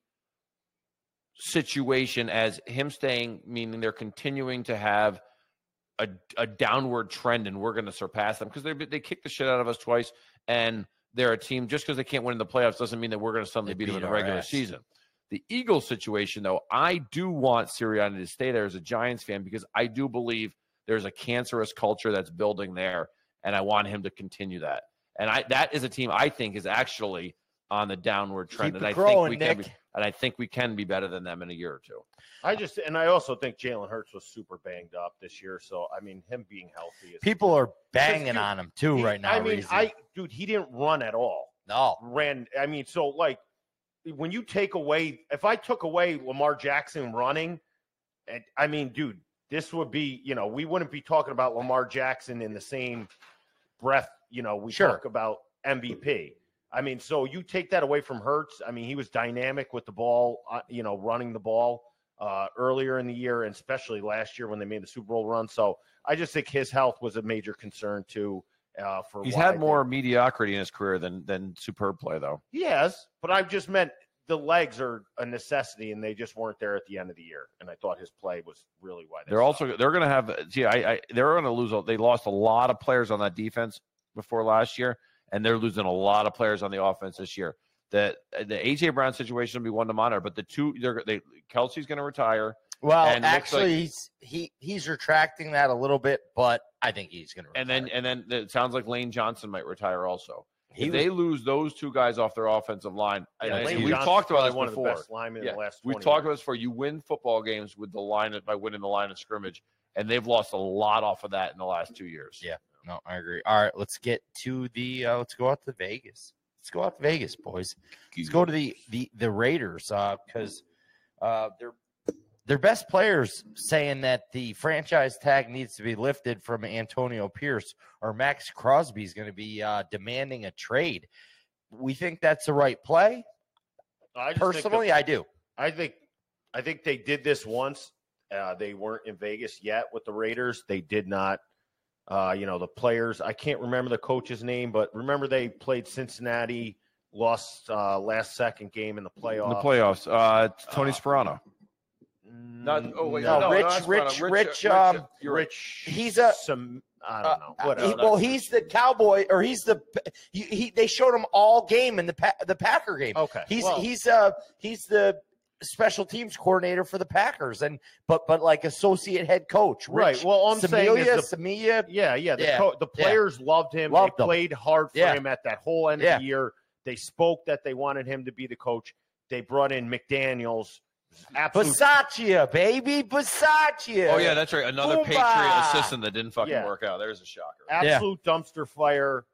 situation as him staying, meaning they're continuing to have a, a downward trend and we're going to surpass them because they they kicked the shit out of us twice and they're a team just because they can't win in the playoffs doesn't mean that we're going to suddenly They beat them in the regular ass. season. The Eagles situation, though, I do want Sirianni to stay there as a Giants fan because I do believe there's a cancerous culture that's building there, and I want him to continue that. And I that is a team I think is actually on the downward trend, Keep and I growing, think we can be, and I think we can be better than them in a year or two. I just and I also think Jalen Hurts was super banged up this year. So I mean, him being healthy is People are banging dude, on him too he- right now. I mean, Reezy. I dude, he didn't run at all. no. Ran. I mean, so like when you take away, if I took away Lamar Jackson running, and I mean, dude, this would be you know we wouldn't be talking about Lamar Jackson in the same breath. You know, we Sure. talk about MVP. I mean, so you take that away from Hurts. I mean, he was dynamic with the ball, uh, you know, running the ball uh, earlier in the year, and especially last year when they made the Super Bowl run. So I just think his health was a major concern too. Uh, for He's had more mediocrity in his career than than superb play, though. He has, but I've just meant the legs are a necessity, and they just weren't there at the end of the year. And I thought his play was really why they They're also they're going to have. See, I, I they're going to lose. a- They lost a lot of players on that defense before last year, and they're losing a lot of players on the offense this year. The the AJ Brown situation will be one to monitor, but the two they're they Kelce's going to retire. Well, And actually, like- he's he he's retracting that a little bit, but I think he's going to. And then and then it sounds like Lane Johnson might retire also. he if was- they lose those two guys off their offensive line, Yeah, and we've Johnson's talked about probably this one before. of the best linemen Yeah, in the last. We've talked years. about this before. You win football games with the line by winning the line of scrimmage, and they've lost a lot off of that in the last two years. Yeah. No, I agree. All right, let's get to the. Uh, let's go out to Vegas. Let's go out to Vegas, boys. Let's go to the the the Raiders because uh, their their best players saying that the franchise tag needs to be lifted from Antonio Pierce or Maxx Crosby is going to be uh, demanding a trade. We think that's the right play. I think the- Personally, I do. I think I think they did this once. Uh, they weren't in Vegas yet with the Raiders. They did not. Uh, you know the players. I can't remember the coach's name, but remember they played Cincinnati, lost uh, last second game in the playoffs. In the playoffs, uh, Tony Uh, Sparano. Not, oh wait, no, no, Rich- not Sparano. Rich- Rich, um, you're. Rich. He's a- some. I don't know. Uh, Whatever. he- well, he's the cowboy, or he's the. He, he they showed him all game in the pa- the Packer game. okay. He's well, he's uh he's the special teams coordinator for the Packers, and but but like associate head coach. right. Well, I'm saying Samilia, is the Samilia. Yeah, yeah. The, Yeah, co- the yeah. players loved him. Loved they him. played hard for Yeah. him at that whole end Yeah. of the year. They spoke that they wanted him to be the coach. They brought in McDaniels. Absolute, Bisaccia, baby, Bisaccia. Oh yeah, that's right. Another Boomba! Patriot assistant that didn't fucking Yeah. work out. There's a shocker. absolute dumpster fire.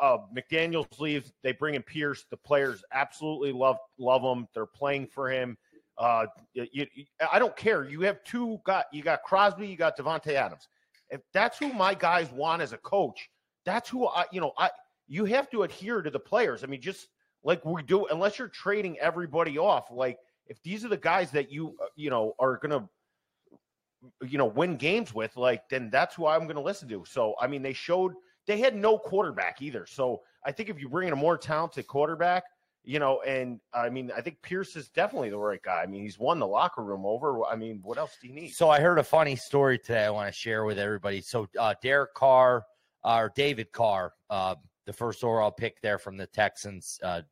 Uh, McDaniels leaves. They bring in Pierce. The players absolutely love love him. They're playing for him. Uh, you, you- I don't care. You have two got you got Crosby. You got Davante Adams. If that's who my guys want as a coach, that's who I you know I you have to adhere to the players. I mean, just like we do, unless you're trading everybody off. Like if these are the guys that you uh, you know are gonna you know win games with, like then that's who I'm to listen to. So I mean, they showed they had no quarterback either. So I think if you bring in a more talented quarterback, you know, and I mean, I think Pierce is definitely the right guy. I mean, he's won the locker room over. I mean, what else do you need? So I heard a funny story today. I want to share with everybody. So uh, Derek Carr uh, or David Carr, uh, the first overall pick there from the Texans, uh,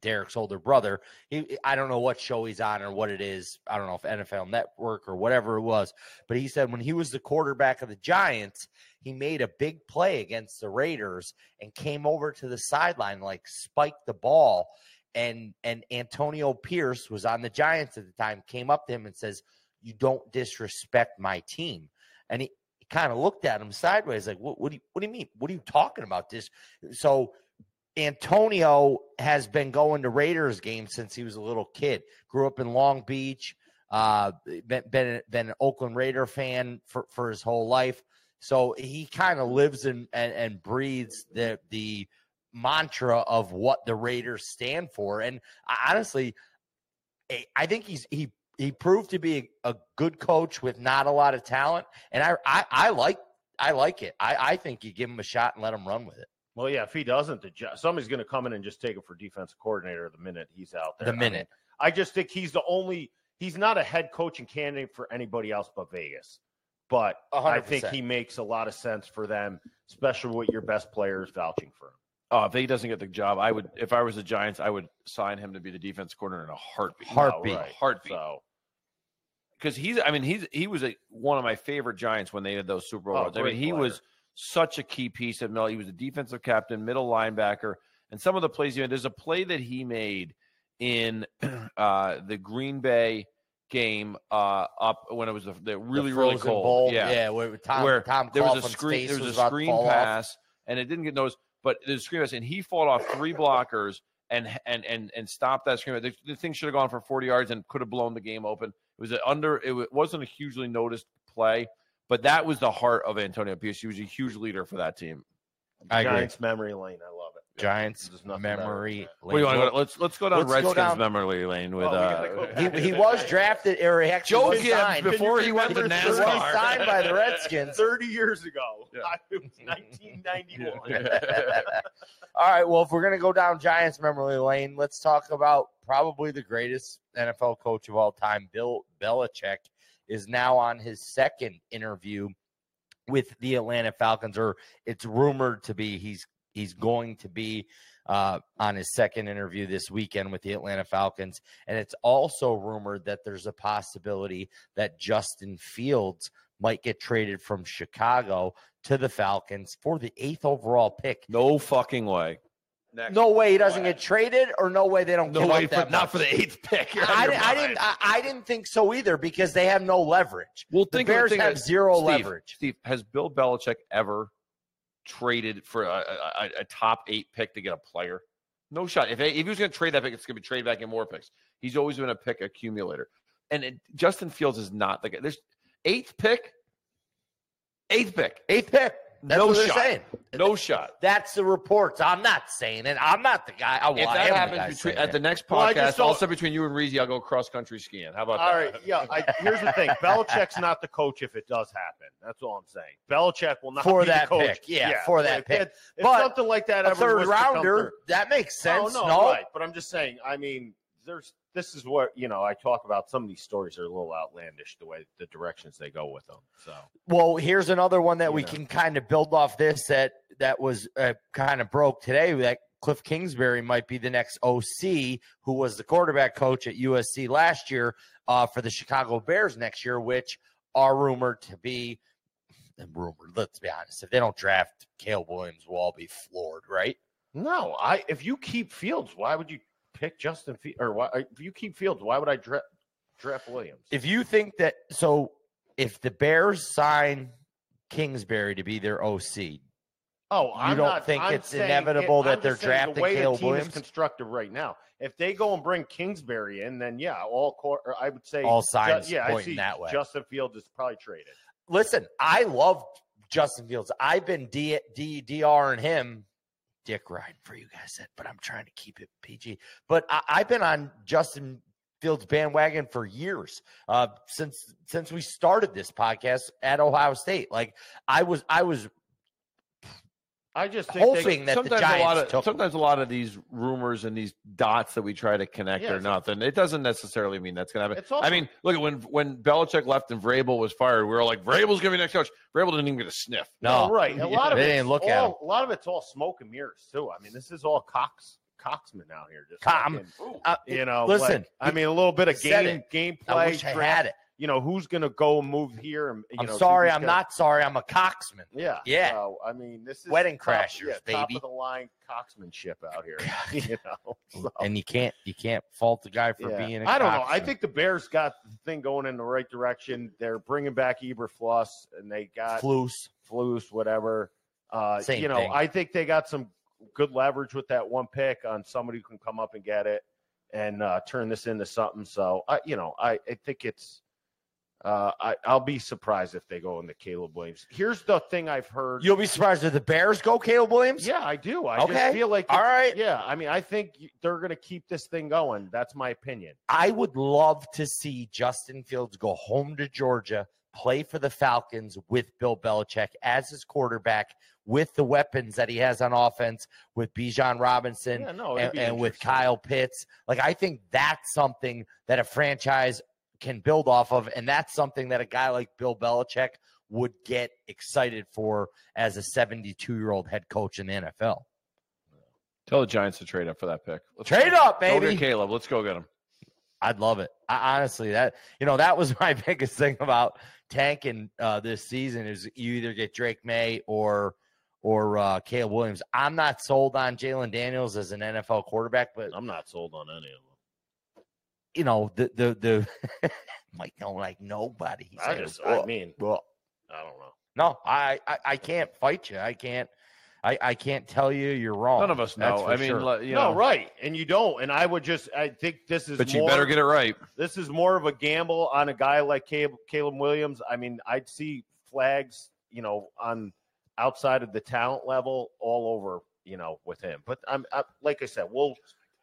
Derek's older brother. He, I don't know what show he's on or what it is. I don't know if NFL Network or whatever it was. But he said when he was the quarterback of the Giants, he made a big play against the Raiders and came over to the sideline, like spiked the ball. And and Antonio Pierce was on the Giants at the time, came up to him and says, You don't disrespect my team. And he, he kind of looked at him sideways, like, what, what do you what do you mean? What are you talking about? This so Antonio has been going to Raiders games since he was a little kid. Grew up in Long Beach. Uh, been been, been an Oakland Raider fan for, for his whole life. So he kind of lives in, and, and breathes the the mantra of what the Raiders stand for. And I, honestly, I- think he's he he proved to be a, a good coach with not a lot of talent. And I I, I like I like it. I, I think you give him a shot and let him run with it. well, yeah, if he doesn't, somebody's going to come in and just take him for defensive coordinator the minute he's out there. The I mean, minute. I just think he's the only. He's not a head coaching candidate for anybody else but Vegas. But A I hundred think he makes a lot of sense for them, especially with your best players vouching for him. Oh, if he doesn't get the job, I would. If I was the Giants, I would sign him to be the defense coordinator in a heartbeat. Heartbeat. right. Heartbeat. So Because he's. I mean, he's. He was a, one of my favorite Giants when they had those Super Bowls. Oh. I mean, great he player. was such a key piece of middle. He was a defensive captain, middle linebacker, And some of the plays he made, there's a play that he made in uh, the Green Bay game uh, up when it was the, the really, The really cold. Bowl, yeah. yeah, where Tom, where Tom there was a screen, there was was a screen fall off. pass, and it didn't get noticed. But the screen pass, and he fought off three blockers and and and and stopped that screen. The, the thing should have gone for 40 yards and could have blown the game open. It was an under. It wasn't a hugely noticed play, but that was the heart of Antonio Pierce. He was a huge leader for that team. I agree. Giants memory lane. I love it. Giants There's nothing memory. that. What do you want to go? Let's let's go down Let's go Redskins down- memory lane with Oh, uh, gotta He, he was drafted, or he actually Joe was Gibbs signed. before he went to remember He was signed by the Redskins. 30 years ago. Yeah. it was 1991. All right. Well, if we're gonna go down Giants memory lane, let's talk about probably the greatest NFL coach of all time, Bill Belichick, is now on his second interview with the Atlanta Falcons, or it's rumored to be he's he's going to be uh, on his second interview this weekend with the Atlanta Falcons, and it's also rumored that there's a possibility that Justin Fields might get traded from Chicago to the Falcons for the eighth overall pick. no fucking way. Next. No way he doesn't get traded, or no way they don't. No give way up for, that not for the eighth pick. I, didn't- I didn't. I, I didn't think so either because they have no leverage. Well, The think of- Bears think have of- zero Steve, leverage. Steve, has Bill Belichick ever traded for a, a, a top eight pick to get a player? No shot. If, if he was going to trade that pick, it's going to be traded back in more picks. He's always been a pick accumulator. And it, Justin Fields is not the guy. There's eighth pick, eighth pick, Eighth pick. That's No what they're shot. saying. no shot. That's the reports. I'm not saying it. I'm not the guy. I, well, If that am happens between, at it. the next podcast, just don't- also between you and Reezy, I'll go cross country skiing. How about All that? All right. yeah. I, here's the thing: Belichick's not the coach if it does happen. That's all I'm saying. Belichick will not For be that the coach. pick. Yeah, for that if pick. If, if But something like that a ever third was to come rounder. That makes oh, sense. Oh, no, right. But I'm just saying. I mean, there's this is what you know. I talk about some of these stories are a little outlandish the way the directions they go with them. So Well, here's another one that You we know. can kind of build off this that that was uh, kind of broke today. That Kliff Kingsbury might be the next OC, who was the quarterback coach at USC last year uh, for the Chicago Bears next year, which are rumored to be rumored. Let's be honest. If they don't draft Caleb Williams, we'll all be floored, right? no, I if you keep Fields, why would you pick Justin Fields? Or why uh, if you keep Fields, why would I draft draft Williams? If you think that, so if the Bears sign Kingsbury to be their OC, Oh, I'm don't not, think I'm it's inevitable it- that I'm they're drafting the way Caleb the team Williams? is constructed right now. If they go and bring Kingsbury in, then yeah, all I would say All Ju- signs yeah, I pointing see that way. Justin Fields is probably traded. listen, I love Justin Fields. I've been D, D, him, dick riding for you guys, but I'm trying to keep it PG. But I, I've been on Justin Fields bandwagon for years, uh, since since we started this podcast at Ohio State. Like I was, I was I just think they, hoping that the sometimes Giants a lot of took him. sometimes a lot of these rumors and these dots that we try to connect Yeah, are nothing. It doesn't necessarily mean that's going to happen. Also- I mean, look at when when Belichick left and Vrabel was fired, we were like, Vrabel's going to be next coach. Vrabel didn't even get a sniff. no, no, right. A lot of They it's didn't look at all, a lot of it's all smoke and mirrors too. I mean, this is all Cox Coxman out here. Just Com- fucking, uh, you know, listen, like, I mean, a little bit of said game gameplay. I wish I had it. You know, who's going to go and move here? And you I'm know, sorry, I'm gonna- not sorry. I'm a coxman. Yeah, Yeah. So, I mean, this is Wedding top- crashers, yeah, Top baby. of the line coxmanship out here. you know, so, And you can't you can't fault the guy for yeah. being. a I don't know. I think the Bears got the thing going in the right direction. They're bringing back Eberflus, and they got Flus. Flus, whatever. Uh, Same you know, thing. I think they got some good leverage with that one pick on somebody who can come up and get it and uh, turn this into something. So, I, you know, I, I think it's. Uh, I, I'll be surprised if they go into Caleb Williams. Here's the thing I've heard. You'll be surprised if the Bears go Caleb Williams. Yeah, I do. I Okay. just feel like All right. Yeah, I mean, I think they're going to keep this thing going. That's my opinion. I would love to see Justin Fields go home to Georgia, play for the Falcons with Bill Belichick as his quarterback, with the weapons that he has on offense, with Bijan Robinson Yeah, no, and, and with. Kyle Pitts. Like I think that's something that a franchise can build off of, and that's something that a guy like Bill Belichick would get excited for as a 72 year old head coach in the NFL. Tell the Giants to trade up for that pick. Let's Trade go. up, Go baby. get Caleb. Let's go get him. I'd love it. I, honestly, that you know that was my biggest thing about tanking uh, this season is you either get Drake Maye or or uh, Caleb Williams. I'm not sold on Jalen Daniels as an NFL quarterback, but I'm not sold on any of them. You know the the the Mike don't like nobody. He's I like, just, I mean, well, I don't know. no, I, I I can't fight you. I can't. I, I can't tell you you're wrong. None of us know. I mean, sure. le- you no, right, and you don't. And I would just, I think this is. But you more- better get it right. This is more of a gamble on a guy like Caleb, Caleb Williams. I mean, I'd see flags, you know, on outside of the talent level all over, you know, with him. But I'm I, like I said, we'll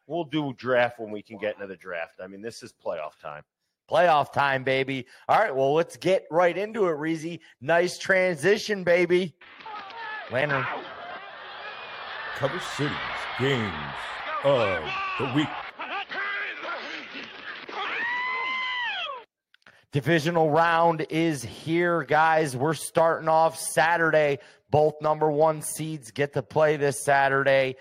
we'll do draft when we can get into the draft. I mean, this is playoff time. playoff time, baby. All right, well, let's get right into it, Reezy. Nice transition, baby. Landon. Cover City's games of the week. Divisional round is here, guys. We're starting off Saturday. Both number one seeds get to play this Saturday.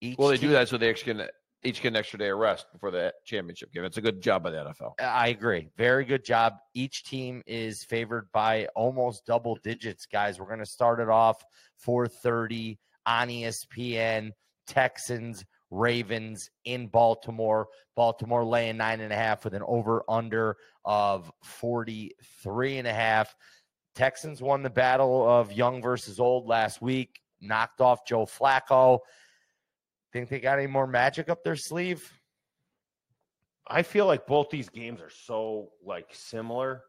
Each Well, they do that so they each get each get an extra day of rest before the championship game. It's a good job by the NFL. Uh, I agree. Very good job. Each team is favored by almost double digits, guys. We're going to start it off 4:30 on ESPN. Texans, Ravens in Baltimore. Baltimore laying nine and a half with an over under of 43 and a half. Texans won the battle of young versus old last week, knocked off Joe Flacco. Think they got any more magic up their sleeve? I feel like both these games are so like similar.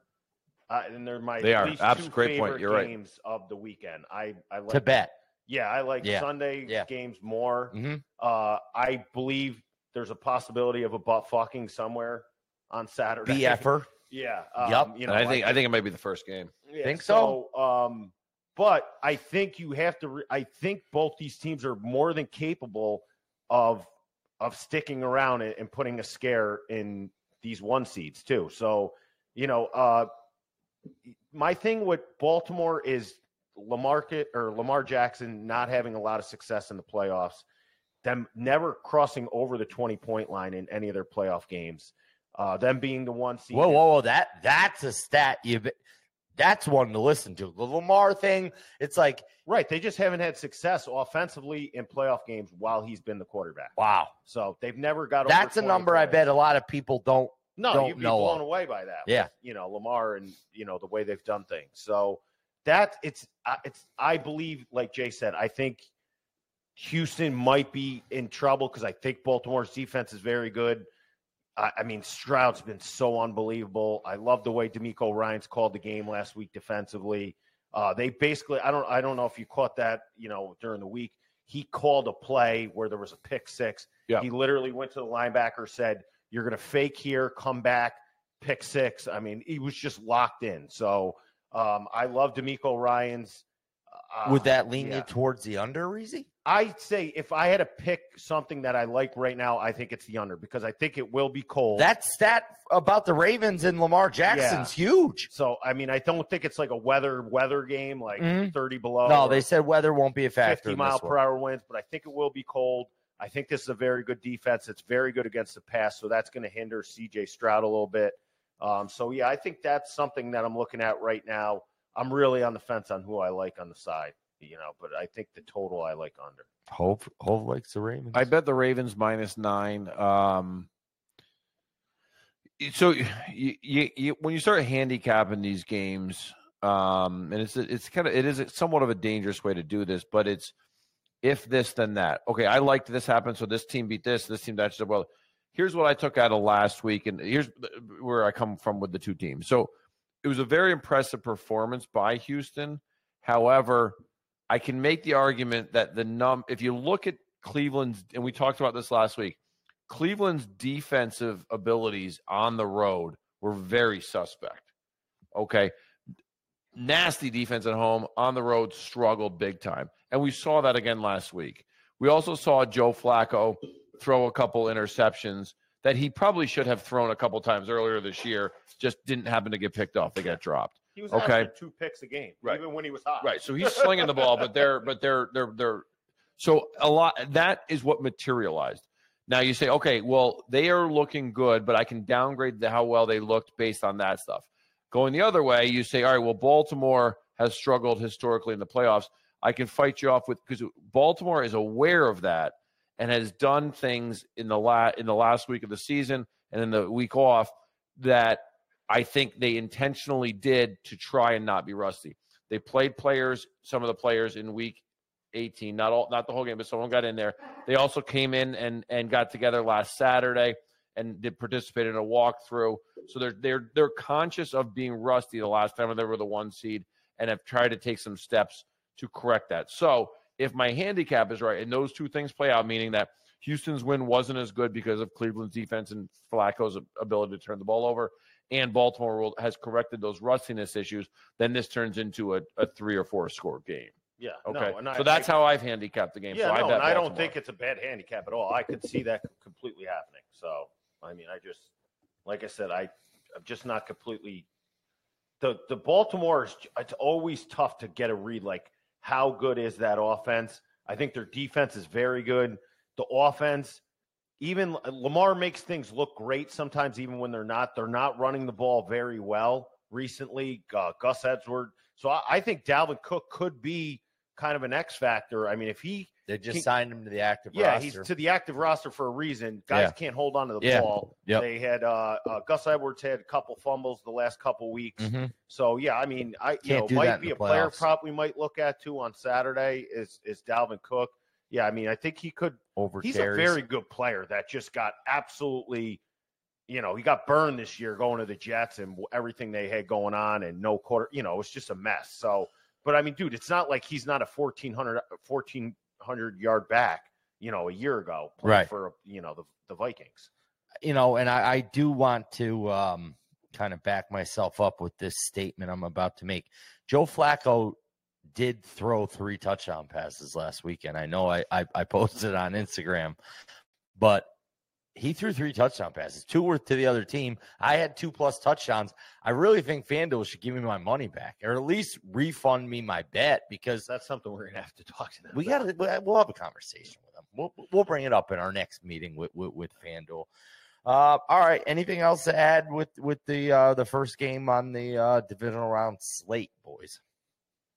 Uh, and they're my They at are. least Abs- two great point. favorite You're right. games of the weekend. I I like To bet. Yeah, I like Yeah. Sunday Yeah. games more. Mhm. Uh, I believe there's a possibility of a butt fucking somewhere on Saturday. The BFer. yeah. Um, Yup. You know, And I think like- I think it might be the first game. yeah, Think so? Um, but I think you have to. Re- I think both these teams are more than capable of of sticking around and, putting a scare in these one seeds too. So, you know, uh, my thing with Baltimore is Lamar or Lamar Jackson not having a lot of success in the playoffs, them never crossing over the twenty point line in any of their playoff games, uh, them being the one seed. Whoa, whoa, whoa! That that's a stat. You, that's one to listen to. The Lamar thing. It's like, Right. They just haven't had success offensively in playoff games while he's been the quarterback. wow. So they've never got over That's a 20 number I bet a lot of people don't. No, don't you'd be blown of. away by that. Yeah. with, you know, Lamar and, you know, the way they've done things. So that it's, it's, I believe, like Jay said, I think Houston might be in trouble because I think Baltimore's defense is very good. I, I mean, Stroud's been so unbelievable. I love the way DeMeco Ryans called the game last week defensively. Uh, they basically, I don't, I don't know if you caught that, you know, during the week. He called a play where there was a pick six. Yeah. He literally went to the linebacker, said, "You're going to fake here, come back, pick six. I mean, he was just locked in. So um, I love DeMeco Ryans. Uh, Would that lean yeah. you towards the under, Reezy? I'd say if I had to pick something that I like right now, I think it's the under because I think it will be cold. That stat about the Ravens and Lamar Jackson's huge. so I mean, I don't think it's like a weather weather game like Mhm. 30 below. No, they said weather won't be a factor. 50 mile per one. hour winds, but I think it will be cold. I think this is a very good defense. It's very good against the pass, so that's going to hinder CJ Stroud a little bit. Um, so yeah, I think that's something that I'm looking at right now. I'm really on the fence on who I like on the side, you know, but I think the total I like under. Hope Hope likes the Ravens. I bet the Ravens minus nine. Um, so you, you, you when you start handicapping these games, um, and it's it's kind of it is somewhat of a dangerous way to do this, but it's if this then that. Okay, I liked this happen, so this team beat this, this team that did well. Here's what I took out of last week, and here's where I come from with the two teams. So it was a very impressive performance by Houston. However, I can make the argument that the num if you look at Cleveland's and we talked about this last week, Cleveland's defensive abilities on the road were very suspect. Okay. Nasty defense at home, on the road struggled big time. And we saw that again last week. We also saw Joe Flacco throw a couple interceptions that he probably should have thrown a couple times earlier this year, just didn't happen to get picked off. They got dropped. He was Okay. two picks a game, Right. even when he was hot. Right. So he's slinging the ball, but they're but they're they're they're so a lot that is what materialized. Now you say, okay, well, they are looking good, but I can downgrade the, how well they looked based on that stuff. Going the other way, you say, all right, well, Baltimore has struggled historically in the playoffs. I can fight you off with because Baltimore is aware of that and has done things in the la- in the last week of the season and in the week off that I think they intentionally did to try and not be rusty. They played players, some of the players in week 18, not all, not the whole game, but someone got in there. They also came in and and got together last Saturday and did participate in a walkthrough. So they're they're they're conscious of being rusty the last time they were the one seed and have tried to take some steps to correct that. So if my handicap is right and those two things play out, meaning that Houston's win wasn't as good because of Cleveland's defense and Flacco's ability to turn the ball over, and Baltimore will, has corrected those rustiness issues, then this turns into a, a three or four score game. Yeah. Okay, No, I, so that's I, how I've handicapped the game. Yeah, so I no, bet and I don't think it's a bad handicap at all. I could see that completely happening. So, I mean, I just, like I said, I, I'm just not completely. The the Baltimore is it's always tough to get a read. Like, how good is that offense? I think their defense is very good. The offense, even Lamar makes things look great sometimes, even when they're not. They're not running the ball very well recently. Uh, Gus Edwards. So I, I think Dalvin Cook could be kind of an X factor. I mean, if he They just Can- signed him to the active roster. yeah, roster. he's to the active roster for a reason. Guys Yeah. can't hold on to the Yeah. ball. Yep. They had uh, uh, Gus Edwards had a couple fumbles the last couple weeks. Mhm. So yeah, I mean, I you Can't know might be a player prop we might look at too on Saturday is is Dalvin Cook. Yeah, I mean, I think he could. over He's a very good player that just got absolutely. You know, he got burned this year going to the Jets and everything they had going on, and no quarter. You know, it was just a mess. So, but I mean, dude, it's not like he's not a 1400, 1400 yard back. You know, a year ago, playing Right. For you know the the Vikings. you know, and I, I do want to um, kind of back myself up with this statement I'm about to make. Joe Flacco did throw three touchdown passes last weekend. I know I, I, I posted on Instagram, but he threw three touchdown passes. Two were to the other team. I had two plus touchdowns. I really think FanDuel should give me my money back, or at least refund me my bet because That's something we're gonna have to talk to them. we got to. We'll have a conversation with them. We'll we'll bring it up in our next meeting with with, with FanDuel. Uh, all right. Anything else to add with with the uh, the first game on the uh, divisional round slate, boys?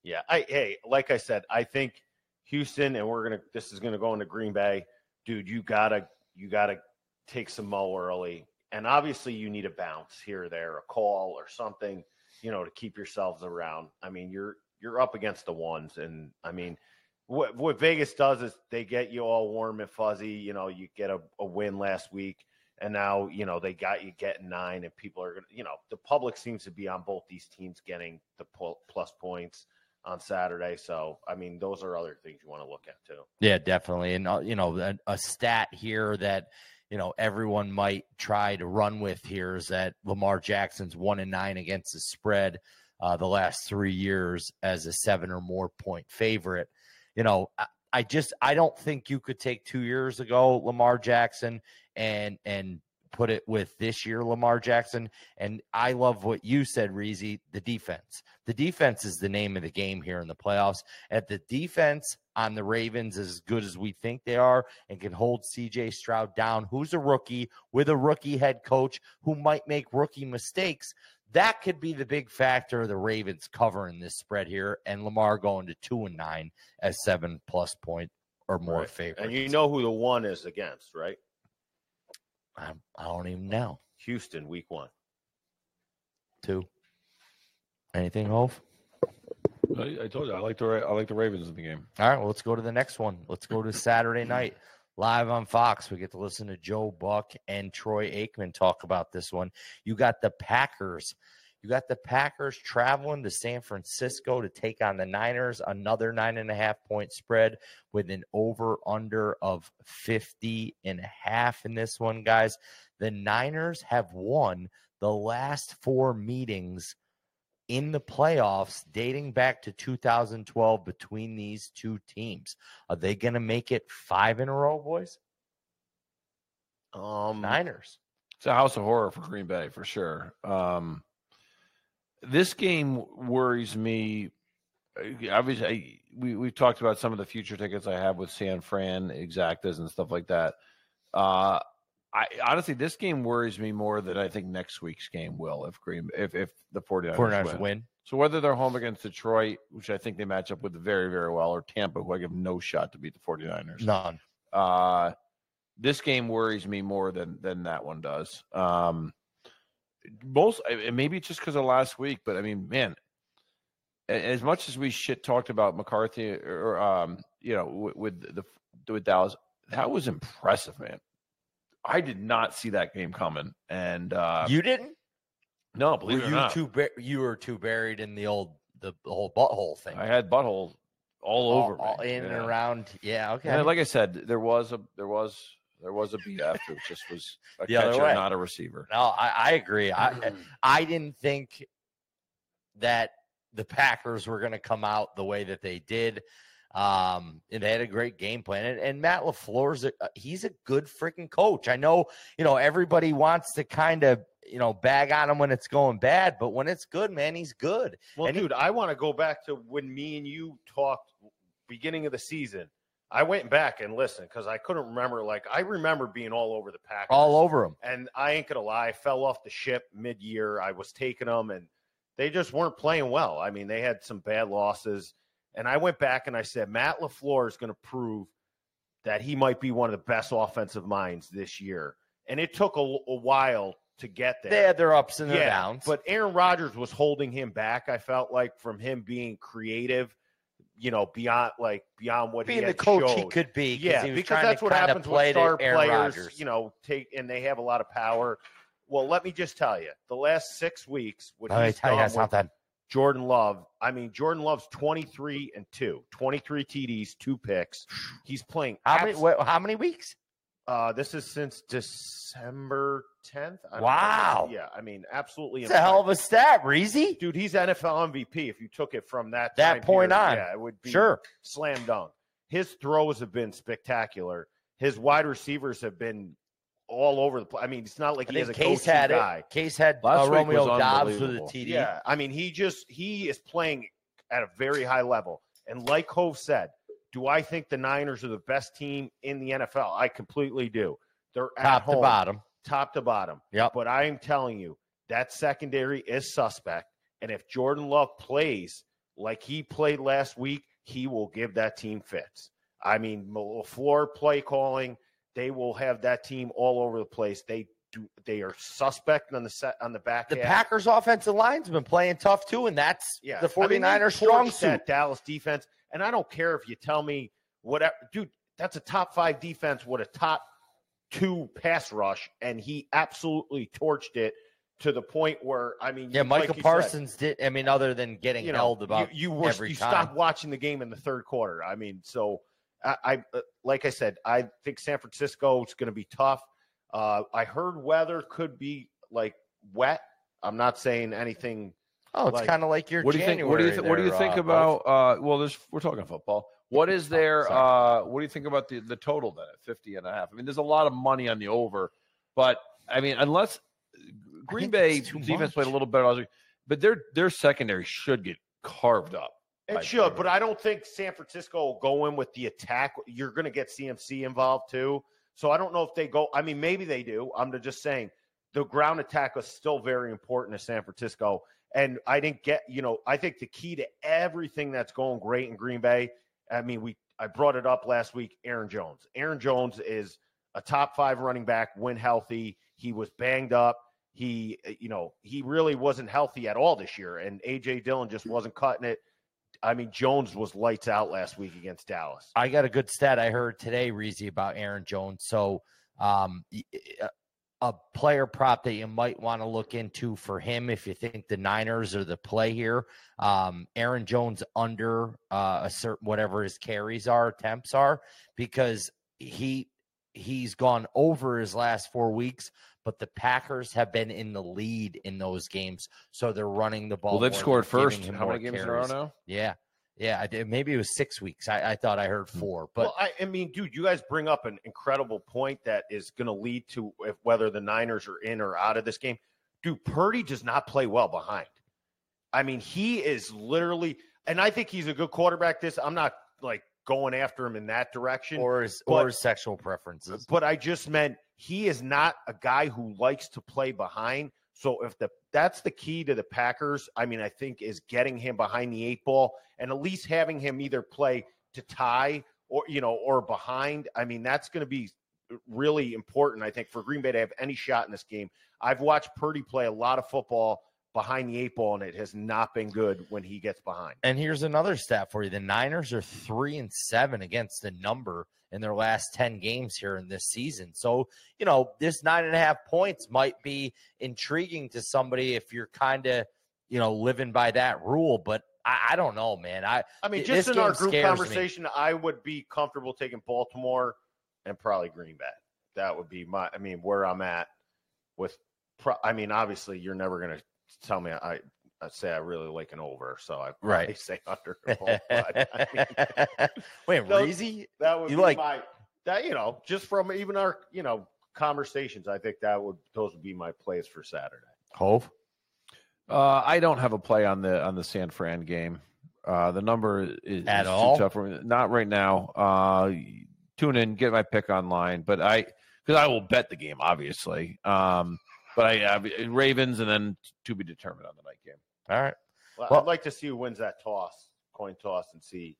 Yeah, I hey, like I said, I think Houston, and we're gonna. This is gonna go into Green Bay, dude. You gotta you gotta take some mo early, and obviously you need a bounce here or there, a call or something, you know, to keep yourselves around. I mean, you're you're up against the ones, and I mean. What, what Vegas does is they get you all warm and fuzzy. You know, you get a, a win last week, and now you know they got you getting nine, and people are gonna. You know, the public seems to be on both these teams getting the plus points on Saturday. So, I mean, those are other things you want to look at too. Yeah, definitely. And uh, you know, a, a stat here that you know everyone might try to run with here is that Lamar Jackson's one and nine against the spread uh, the last three years as a seven or more point favorite. You know, I, I just I don't think you could take two years ago Lamar Jackson and and put it with this year Lamar Jackson. And I love what you said, Reezy. The defense. The defense is the name of the game here in the playoffs. At the defense on the Ravens is as good as we think they are and can hold CJ Stroud down, who's a rookie with a rookie head coach who might make rookie mistakes. That could be the big factor of the Ravens covering this spread here and Lamar going to two and nine as seven plus point or more Right. favorite. And you know who the one is against, right? I, I don't even know. Houston, week one. Two. Anything, Hove? I, I told you I like the I like the Ravens in the game. All right, well, let's go to the next one. Let's go to Saturday night live on Fox. We get to listen to Joe Buck and Troy Aikman talk about this one. You got the Packers. You got the Packers traveling to San Francisco to take on the Niners, another nine and a half point spread with an over under of 50 and a half in this one, guys. The Niners have won the last four meetings in the playoffs dating back to 2012 between these two teams. Are they going to make it five in a row, boys? Um, Niners. It's a house of horror for Green Bay for sure. Um, this game worries me. Uh, Obviously, I, we we talked about some of the future tickets I have with San Fran exactas and stuff like that. Uh, I honestly, this game worries me more than I think next week's game will. If Green, if if the 49ers, 49ers win. win. So whether they're home against Detroit, which I think they match up with very, very well, or Tampa, who I give no shot to beat the 49ers. None. Uh, this game worries me more than than that one does. Um, most and maybe it's just because of last week, but I mean, man, as much as we shit talked about McCarthy or um, you know, with, with the with Dallas, that was impressive, man. I did not see that game coming, and uh, you didn't? no, Were believe it or you not, too ba- you were too buried in the old the, the whole butthole thing. I had butthole all over, all, me. in and Yeah. around. Yeah, okay. Yeah, like I said, there was a there was there was a beat after. It just was a The catcher, way. not a receiver. no, I, I agree. I I didn't think that the Packers were going to come out the way that they did. Um, and they had a great game plan. And, and Matt LaFleur's a, uh, he's a good freaking coach. I know, you know, everybody wants to kind of, you know, bag on him when it's going bad, but when it's good, man, he's good. Well, And he- dude, I want to go back to when me and you talked beginning of the season. I went back and listened because I couldn't remember. Like I remember being all over the Packers, All over them. And I ain't gonna lie, I fell off the ship mid-year. I was taking them, and they just weren't playing well. I mean, they had some bad losses, and I went back and I said Matt LaFleur is going to prove that he might be one of the best offensive minds this year. And it took a, a while to get there. They had their ups and their downs. But Aaron Rodgers was holding him back. I felt like from him being creative, you know, beyond like beyond what being he the coach showed. he could be. Yeah, because that's what happens with star players. Rodgers. You know, take and they have a lot of power. Well, let me just tell you, the last six weeks, what Let he's tell you done with something. Jordan Love. I mean, Jordan Love's 23 and 2, 23 TDs, two picks. He's playing. How many? abs- how many weeks? Uh, this is since December 10th. I don't know. Wow. Yeah, I mean, absolutely. It's a hell of a stat, Reezy. dude. He's NFL MVP. If you took it from that That time point period, on. yeah, it would be Sure. slam dunk. His throws have been spectacular. His wide receivers have been all over the place. I mean, it's not like I he has a Case had guy. it. Case had Last uh, Romeo Doubs with a. TD. Yeah, I mean, he just he is playing at a very high level. And like Hove said, do I think the Niners are the best team in the NFL? I completely do. They're at top to bottom. top to bottom. Yeah. But I am telling you, that secondary is suspect. And if Jordan Love plays like he played last week, he will give that team fits. I mean, LaFleur play calling, they will have that team all over the place. They do they are suspect on the set on the back The half. Packers offensive line's been playing tough too, and that's Yeah. the I mean, 49ers strong suit. That Dallas defense. And I don't care if you tell me whatever dude, that's a top five defense with a top two pass rush, and he absolutely torched it to the point where I mean Yeah, like Michael said, Parsons did. I mean, other than getting you know, held about you, you were every you time. stopped watching the game in the third quarter. I mean, so I, I uh, like I said, I think San Francisco is going to be tough. Uh, I heard weather could be like wet. I'm not saying anything. Oh, it's like- kind of like your. What do you think? What do you January think? What do you there, think about? Uh, well, there's we're talking football. What is there? Uh, what do you think about the the total then at 50 and a half? I mean, there's a lot of money on the over, but I mean, unless Green Bay defense played a little better, but their their secondary should get carved up. It should, Green but I don't think San Francisco will go in with the attack. You're going to get CMC involved too. So I don't know if they go. I mean, maybe they do. I'm just saying the ground attack is still very important to San Francisco. And I didn't get, you know, I think the key to everything that's going great in Green Bay. I mean, we I brought it up last week. Aaron Jones. Aaron Jones is a top five running back when healthy. He was banged up. He, you know, he really wasn't healthy at all this year, and AJ Dillon just wasn't cutting it. I mean, Jones was lights out last week against Dallas. I got a good stat I heard today, Reezy, about Aaron Jones. So, um, y- a player prop that you might want to look into for him if you think the Niners are the play here. Um, Aaron Jones under uh, a certain whatever his carries are, attempts are, because he he's gone over his last four weeks, but the Packers have been in the lead in those games, so they're running the ball. Well, they've scored first. How many games in a row now? Yeah, yeah. I did, maybe it was six weeks. I, I thought I heard hmm. four, but well, I, I mean, dude, you guys bring up an incredible point that is going to lead to if whether the Niners are in or out of this game. Dude, Purdy does not play well behind. I mean, he is literally, and I think he's a good quarterback. This, I'm not like going after him in that direction. or his but- or his sexual preferences. but I just meant he is not a guy who likes to play behind. So if the that's the key to the Packers. I mean, I think is getting him behind the eight ball and at least having him either play to tie or you know or behind. I mean, that's going to be really important. I think for Green Bay to have any shot in this game. I've watched Purdy play a lot of football behind the eight ball, and it has not been good when he gets behind. And here's another stat for you: the Niners are three and seven against the number in their last ten games here in this season. So you know this nine and a half points might be intriguing to somebody if you're kind of you know living by that rule. But I, I don't know, man. I I mean, just in our group scares me. conversation, I would be comfortable taking Baltimore and probably Green Bay. That would be my. I mean, where I'm at with. Pro, I mean, obviously, you're never going to tell me I. I say I really like an over, so I probably Right. say under. But, I mean, Wait, No, Reezy? that would You be like- my that you know just from even our you know conversations. I think that would those would be my plays for Saturday. Hove? Uh, I don't have a play on the on the San Fran game. Uh, the number is, At is all? too tough for me. Not right now. Uh, tune in, get my pick online, but I because I will bet the game, obviously. Um, but I have Ravens and then to be determined on the night game. All right. Well, Well- I'd like to see who wins that toss, coin toss, and see.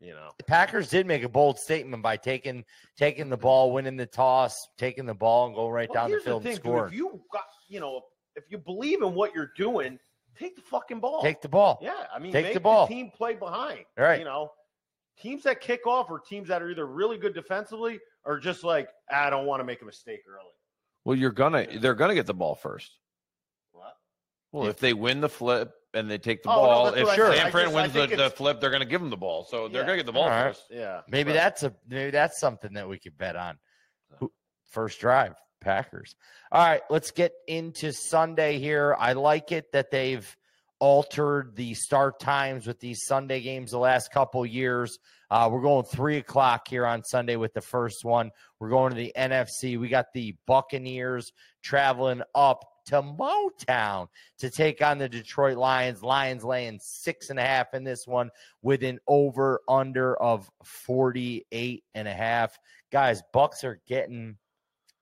You know, The Packers did make a bold statement by taking taking the ball, winning the toss, taking the ball, and go right Well, down the here's field thing, and dude, score. if you got, you know, if you believe in what you're doing, take the fucking ball. Take the ball. yeah, I mean, take make the ball. team play behind. All right. You know, teams that kick off are teams that are either really good defensively or just like "Ah, I don't want to make a mistake early. Well, you're gonna they're gonna get the ball first. What? Well, if they win the flip and they take the Oh, ball, that's if what I said. San Fran just- wins the, the flip, they're going to give them the ball. So they're Yeah. going to get the ball All right. first. Yeah, Maybe but- that's a maybe that's something that we could bet on. First drive, Packers. All right, let's get into Sunday here. I like it that they've altered the start times with these Sunday games the last couple years. Uh, we're going three o'clock here on Sunday with the first one. We're going to the NFC. We got the Buccaneers traveling up to Motown to take on the Detroit Lions. Lions laying six and a half in this one with an over under of 48 and a half. Guys, Bucks are getting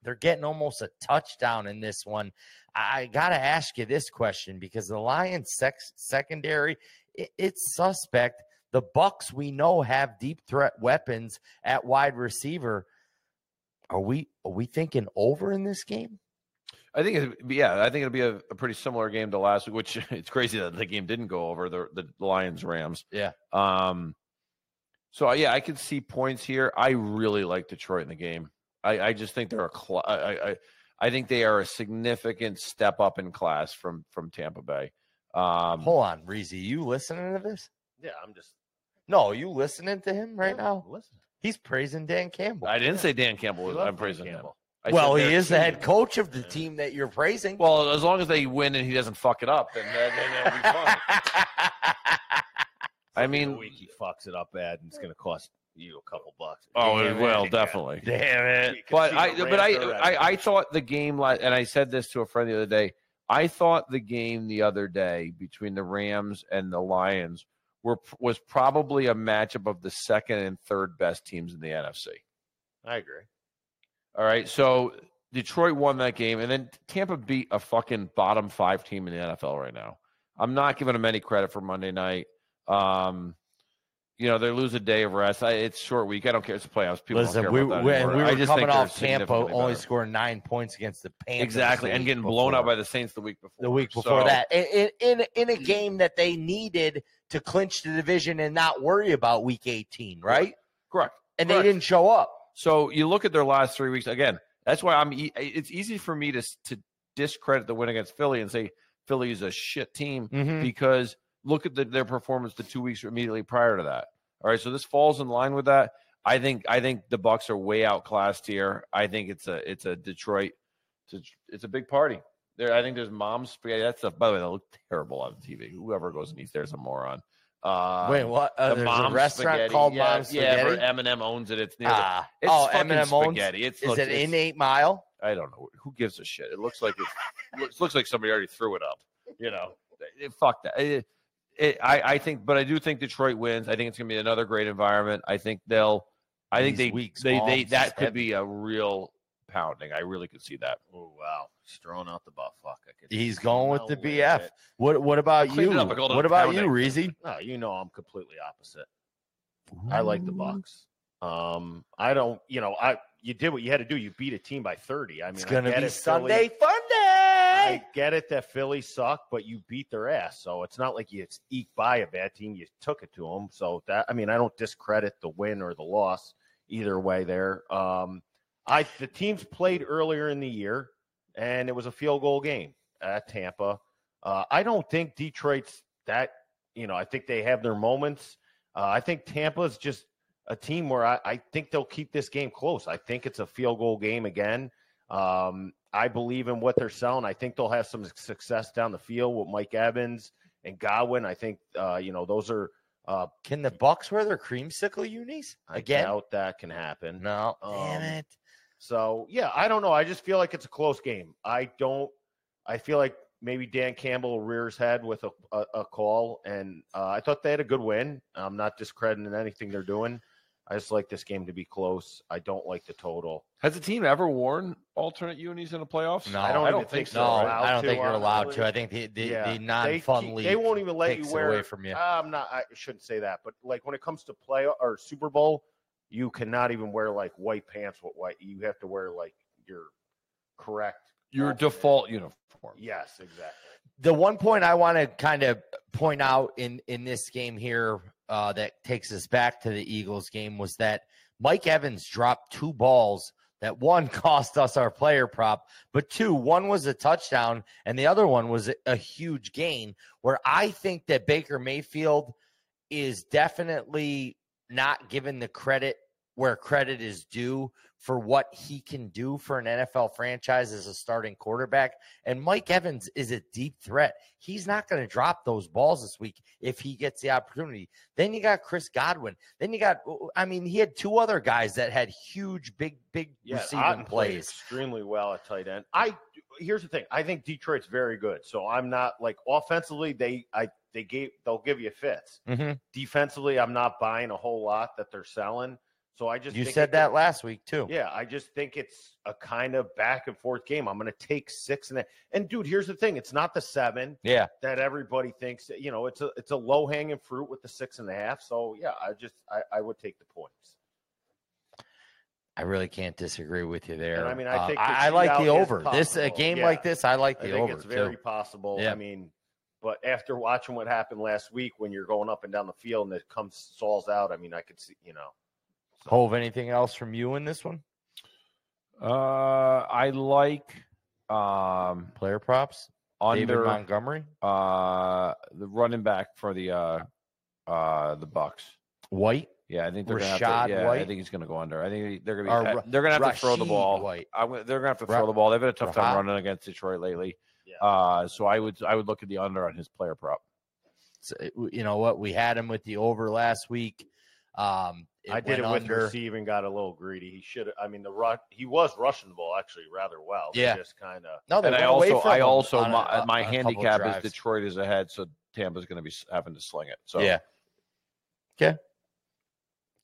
they're getting almost a touchdown in this one. I got to ask you this question because the Lions sex, secondary it, it's suspect. The Bucks we know have deep threat weapons at wide receiver. Are we are we thinking over in this game? I think, it, yeah, I think it'll be a, a pretty similar game to last week. Which it's crazy that the game didn't go over the the Lions Rams. Yeah. Um. So yeah, I can see points here. I really like Detroit in the game. I, I just think they're a cl- I, I I- I think they are a significant step up in class from from Tampa Bay. Um, Hold on, Reezy, you listening to this? yeah. I'm just No, are you listening to him right yeah, now? Listen, He's praising Dan Campbell. I didn't say Dan Campbell was. I'm Dan praising him. Campbell. I well, he their is the head coach of the Yeah. team that you're praising. Well, as long as they win and he doesn't fuck it up, then, then it'll be fun. I mean, week he fucks it up bad, and it's going to cost you a couple bucks. oh, Damn it will definitely. Damn it. But I, but I, I, I thought the game, la- and I said this to a friend the other day. I thought the game the other day between the Rams and the Lions were was probably a matchup of the second and third best teams in the NFC. I agree. All right, so Detroit won that game, and then Tampa beat a fucking bottom five team in the NFL right now. I'm not giving them any credit for Monday night. Um, you know, they lose a day of rest. I, it's short week. I don't care. It's the playoffs. People Listen, don't we, about that we, anymore. we I were just coming off Tampa only better. scoring nine points against the Panthers. exactly, the and week getting blown out by the Saints the week before. the week before So- that. In, in in a game that they needed to clinch the division and not worry about Week 18, right? correct. And they didn't show up. So you look at their last three weeks again. That's why I'm. e- It's easy for me to to discredit the win against Philly and say Philly is a shit team Mm-hmm. because look at the, their performance the two weeks immediately prior to that. All right, so this falls in line with that. I think I think the Bucks are way outclassed here. I think it's a it's a Detroit. It's a, it's a big party. There, I think there's mom's spaghetti. That stuff, by the way, that looked terrible on TV. Whoever goes and eats there's a moron. Uh, Wait, what? Uh, the mom's a restaurant spaghetti. called yeah, Mom's Yeah, Spaghetti. where Eminem owns it. It's near. the, Ah, it's oh, Eminem owns. spaghetti. It's Is looks- it in Eight Mile? I don't know. Who gives a shit? It looks like it looks, looks like somebody already threw it up. You know, It- fuck that. It- it- I, I think, but I do think Detroit wins. I think it's going to be another great environment. I think they'll. I think These they weeks they, they that could be a real pounding. I really could see that. Oh wow, he's throwing out the butt fuck. He's going with the BF. it. What What about you? it up, I called it What a about you, pounding. Reezy? No, you know I'm completely opposite. I like the Bucks. Um, I don't. You know, I you did what you had to do. You beat a team by 30. I mean, It's gonna get be it, Philly- Sunday Funday. I get it that Philly sucked, but you beat their ass. So it's not like you eked by a bad team. You took it to them. So that I mean, I don't discredit the win or the loss either way. There, um, I the teams played earlier in the year, and it was a field goal game at Tampa. Uh, I don't think Detroit's that. You know, I think they have their moments. Uh, I think Tampa's just a team where I, I think they'll keep this game close. I think it's a field goal game again. Um, I believe in what they're selling. I think they'll have some success down the field with Mike Evans and Godwin. I think uh, you know those are. Uh, Can the Bucks wear their creamsicle unis again? I doubt that can happen. No, Um, damn it. So yeah, I don't know. I just feel like it's a close game. I don't. I feel like maybe Dan Campbell rears head with a, a, a call, and uh, I thought they had a good win. I'm not discrediting anything they're doing. I just like this game to be close. I don't like the total. Has the team ever worn alternate unis in the playoffs? No, I don't I don't think think so. No, I don't to, think you're allowed honestly. to. I think the the, Yeah. the They non-fun keep- league They won't even let takes you it wear. away from you. I'm not. I shouldn't say that, but like when it comes to play or Super Bowl, you cannot even wear like white pants with white. You have to wear like your correct. Your default uniform. Yes, exactly. the one point I want to kind of point out in in this game here uh, that takes us back to the Eagles game was that Mike Evans dropped two balls that one cost us our player prop, but two, one was a touchdown and the other one was a huge gain. Where I think that Baker Mayfield is definitely not given the credit where credit is due for what he can do for an NFL franchise as a starting quarterback. And Mike Evans is a deep threat. He's not going to drop those balls this week if he gets the opportunity. Then you got Chris Godwin. Then you got, I mean, he had two other guys that had huge, big, big Yeah, receiving Otton plays. extremely well at tight end. I here's the thing. I think Detroit's very good. So I'm not like offensively. They I they gave they'll give you fits. Mhm. Defensively, I'm not buying a whole lot that they're selling. So I just You said that last week too. Yeah, I just think it's a kind of back and forth game. I'm going to take six and a, and dude, here's the thing: it's not the seven Yeah. that everybody thinks. You know, it's a it's a low hanging fruit with the six and a half. So yeah, I just I, I would take the points. I really can't disagree with you there. And I mean, I Uh, think the I, I like the over. This a game Yeah. like this, I like I the think over it's very too. possible. Yeah. I mean, but after watching what happened last week when you're going up and down the field and it comes Saul's out, I mean, I could see, you know. So- Hove, anything else from you in this one? Uh, I like um Player props. David under Montgomery, uh the running back for the uh uh the Bucs. White, Yeah, I think they're gonna have Rachaad to, yeah, I White? think he's gonna go under. I think they're gonna be Ra- they're gonna have to throw the ball. White. I'm, they're gonna have to Ra- throw the ball. They've had a tough time running against Detroit lately. Yeah. Uh, so I would I would look at the under on his player prop. So, you know what? We had him with the over last week. Um, I did it went with under. receiving, got a little greedy. He should I mean, the run, he was rushing the ball actually rather well. Yeah. just kind of, No, they And I went away also from I also on a- my, on my a handicap is. Detroit is ahead, so Tampa's going to be having to sling it. So Yeah. Okay.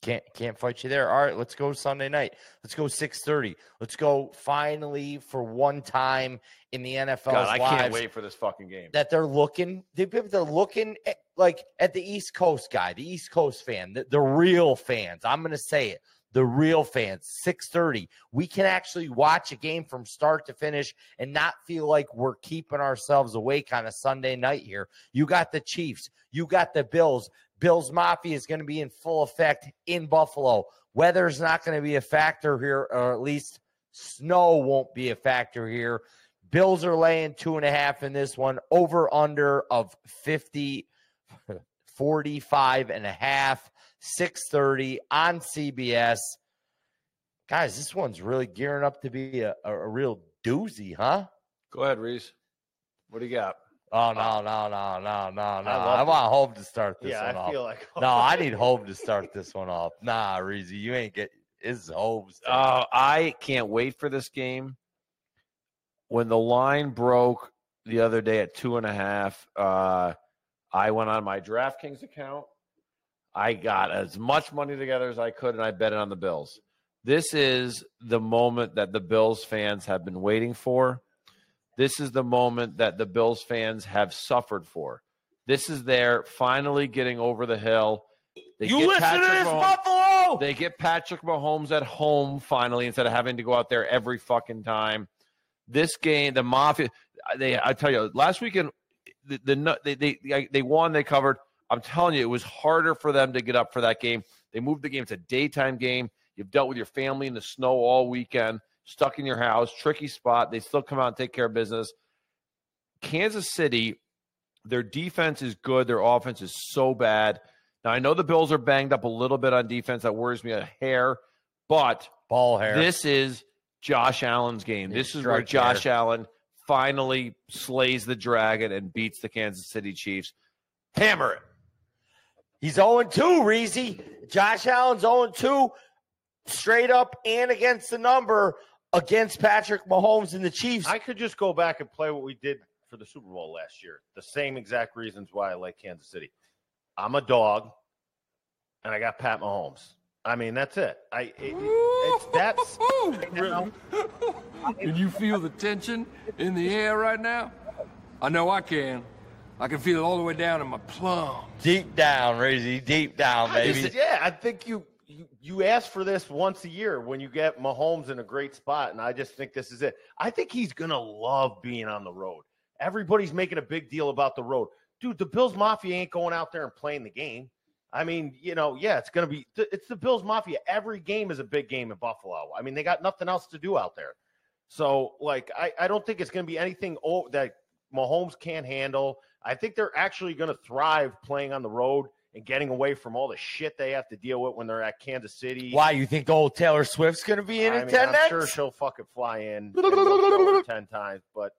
Can't can't fight you there. All right, let's go Sunday night. Let's go six thirty. Let's go finally for one time in the NFL. God, I can't wait for this fucking game. that they're looking. They, they're looking at, like at the East Coast guy, the East Coast fan, the, the real fans. I'm going to say it. The real fans, 6:30. We can actually watch a game from start to finish and not feel like we're keeping ourselves awake on a Sunday night here. You got the Chiefs, you got the Bills. Bills Mafia is going to be in full effect in Buffalo. Weather's not going to be a factor here, or at least snow won't be a factor here. Bills are laying two and a half in this one, over under of 50, 45 and a half, 630 on CBS. Guys, this one's really gearing up to be a, a, a real doozy, huh? Go ahead, Reese. What do you got? Oh, no, no, no, no, no, no. love I, want Hope to start this yeah, one I off. feel like no, I need Hope to start this one off. Nah, Reezy, you ain't get it's Hope's. Oh, Uh, I can't wait for this game. When the line broke the other day at two and a half, uh, I went on my DraftKings account. I got as much money together as I could, and I bet it on the Bills. This is the moment that the Bills fans have been waiting for. This is the moment that the Bills fans have suffered for. This is their finally getting over the hill. They you get listen to Patrick this, Mahomes- Buffalo. They get Patrick Mahomes at home finally instead of having to go out there every fucking time. This game, the Mafia, they I tell you, last weekend the, the they, they they won, they covered. I'm telling you, it was harder for them to get up for that game. They moved the game to a daytime game. You've dealt with your family in the snow all weekend, stuck in your house, tricky spot. They still come out and take care of business. Kansas City, their defense is good. Their offense is so bad. Now I know the Bills are banged up a little bit on defense. That worries me a hair, but Ball hair. this is Josh Allen's game. This is where Josh Allen finally slays the dragon and beats the Kansas City Chiefs. Hammer it. He's 0 2, Reezy. Josh Allen's 0 2, straight up and against the number against Patrick Mahomes and the Chiefs. I could just go back and play what we did for the Super Bowl last year. The same exact reasons why I like Kansas City. I'm a dog, and I got Pat Mahomes. I mean, that's it. I it, it's that's Can you feel the tension in the air right now? I know I can. I can feel it all the way down in my plums. deep down, Reezy. Deep down, I baby. just- yeah, I think you, you ask for this once a year when you get Mahomes in a great spot, and I just think this is it. I think he's gonna love being on the road. Everybody's making a big deal about the road, dude. The Bills Mafia ain't going out there and playing the game. I mean, you know, yeah, it's gonna be. It's the Bills Mafia. Every game is a big game in Buffalo. I mean, they got nothing else to do out there. So, like, I, I don't think it's to be anything that Mahomes can't handle. I think they're actually to thrive playing on the road and getting away from all the shit they have to deal with when they're at Kansas City. Why, you think old Taylor Swift's going to be in I mean, attendance? I'm sure she'll fucking fly in and go over ten times, but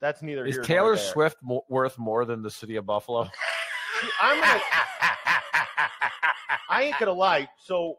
that's neither Is here nor Taylor there. Swift mo- worth more than the city of Buffalo? I'm gonna, I ain't gonna lie. So,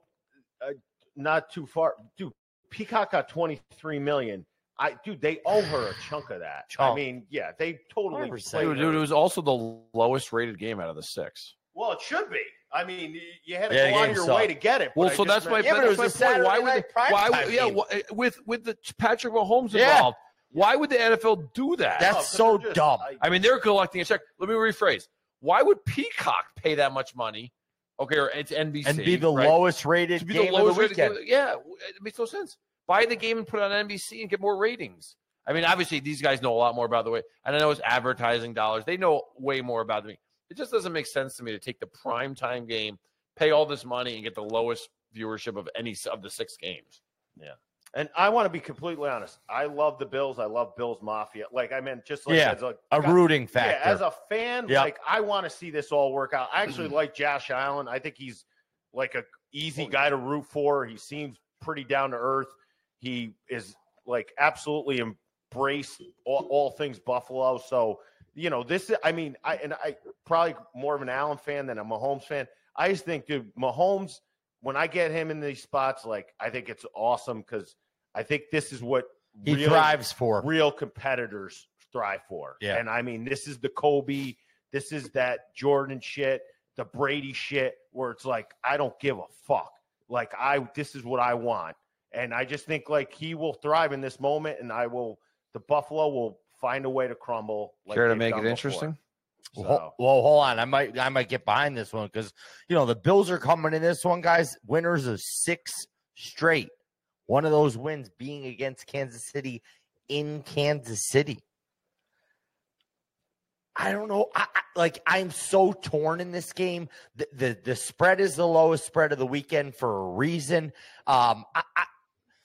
uh, not too far, dude. Peacock got 23 million. I, dude, they owe her a chunk of that. I mean, yeah, they totally Dude, dude, it was also the lowest rated game out of the six. Well, it should be. I mean, you had to Yeah, go on your sucked. way to get it. Well, so that's my, meant- Yeah, but it that's my a point. Why Saturday would, night they, why primetime would yeah, game. Eh, with with the Patrick Mahomes Yeah. involved? Why would the NFL do that? That's No, 'cause so just- dumb. I- I mean, they're collecting a check. Let me rephrase. Why would Peacock pay that much money? Okay, or it's NBC and be the right? lowest rated to be game the lowest of the rated weekend. game. Yeah, it makes no sense. Buy the game and put it on NBC and get more ratings. I mean, obviously these guys know a lot more about the way, and I know it's advertising dollars. They know way more about me. It just doesn't make sense to me to take the prime time game, pay all this money, and get the lowest viewership of any of the six games. Yeah. And I want to be completely honest. I love the Bills. I love Bills Mafia. Like I meant, just like Yeah, as a, A rooting factor. Yeah, as a fan, Yep. like I want to see this all work out. I actually mm-hmm. like Josh Allen. I think he's like a easy oh, guy to root for. He seems pretty down to earth. He is like absolutely embraced all, all things Buffalo. So you know this. is I mean, I and I probably more of an Allen fan than a Mahomes fan. I just think, dude, Mahomes. When I get him in these spots, like I think it's awesome because I think this is what he real- thrives for. real competitors thrive for. Yeah. And I mean, this is the Kobe, this is that Jordan shit, the Brady shit, where it's like, I don't give a fuck. Like, I, this is what I want. And I just think like he will thrive in this moment, and I will, the Buffalo will find a way to crumble. Like Care to make done it before. interesting? So, Well, well, hold on. I might I might get behind this one because you know the Bills are coming in this one, guys. Winners of six straight. One of those wins being against Kansas City in Kansas City. I don't know. I, I, like I'm so torn in this game. The, the the spread is the lowest spread of the weekend for a reason. Um, I, I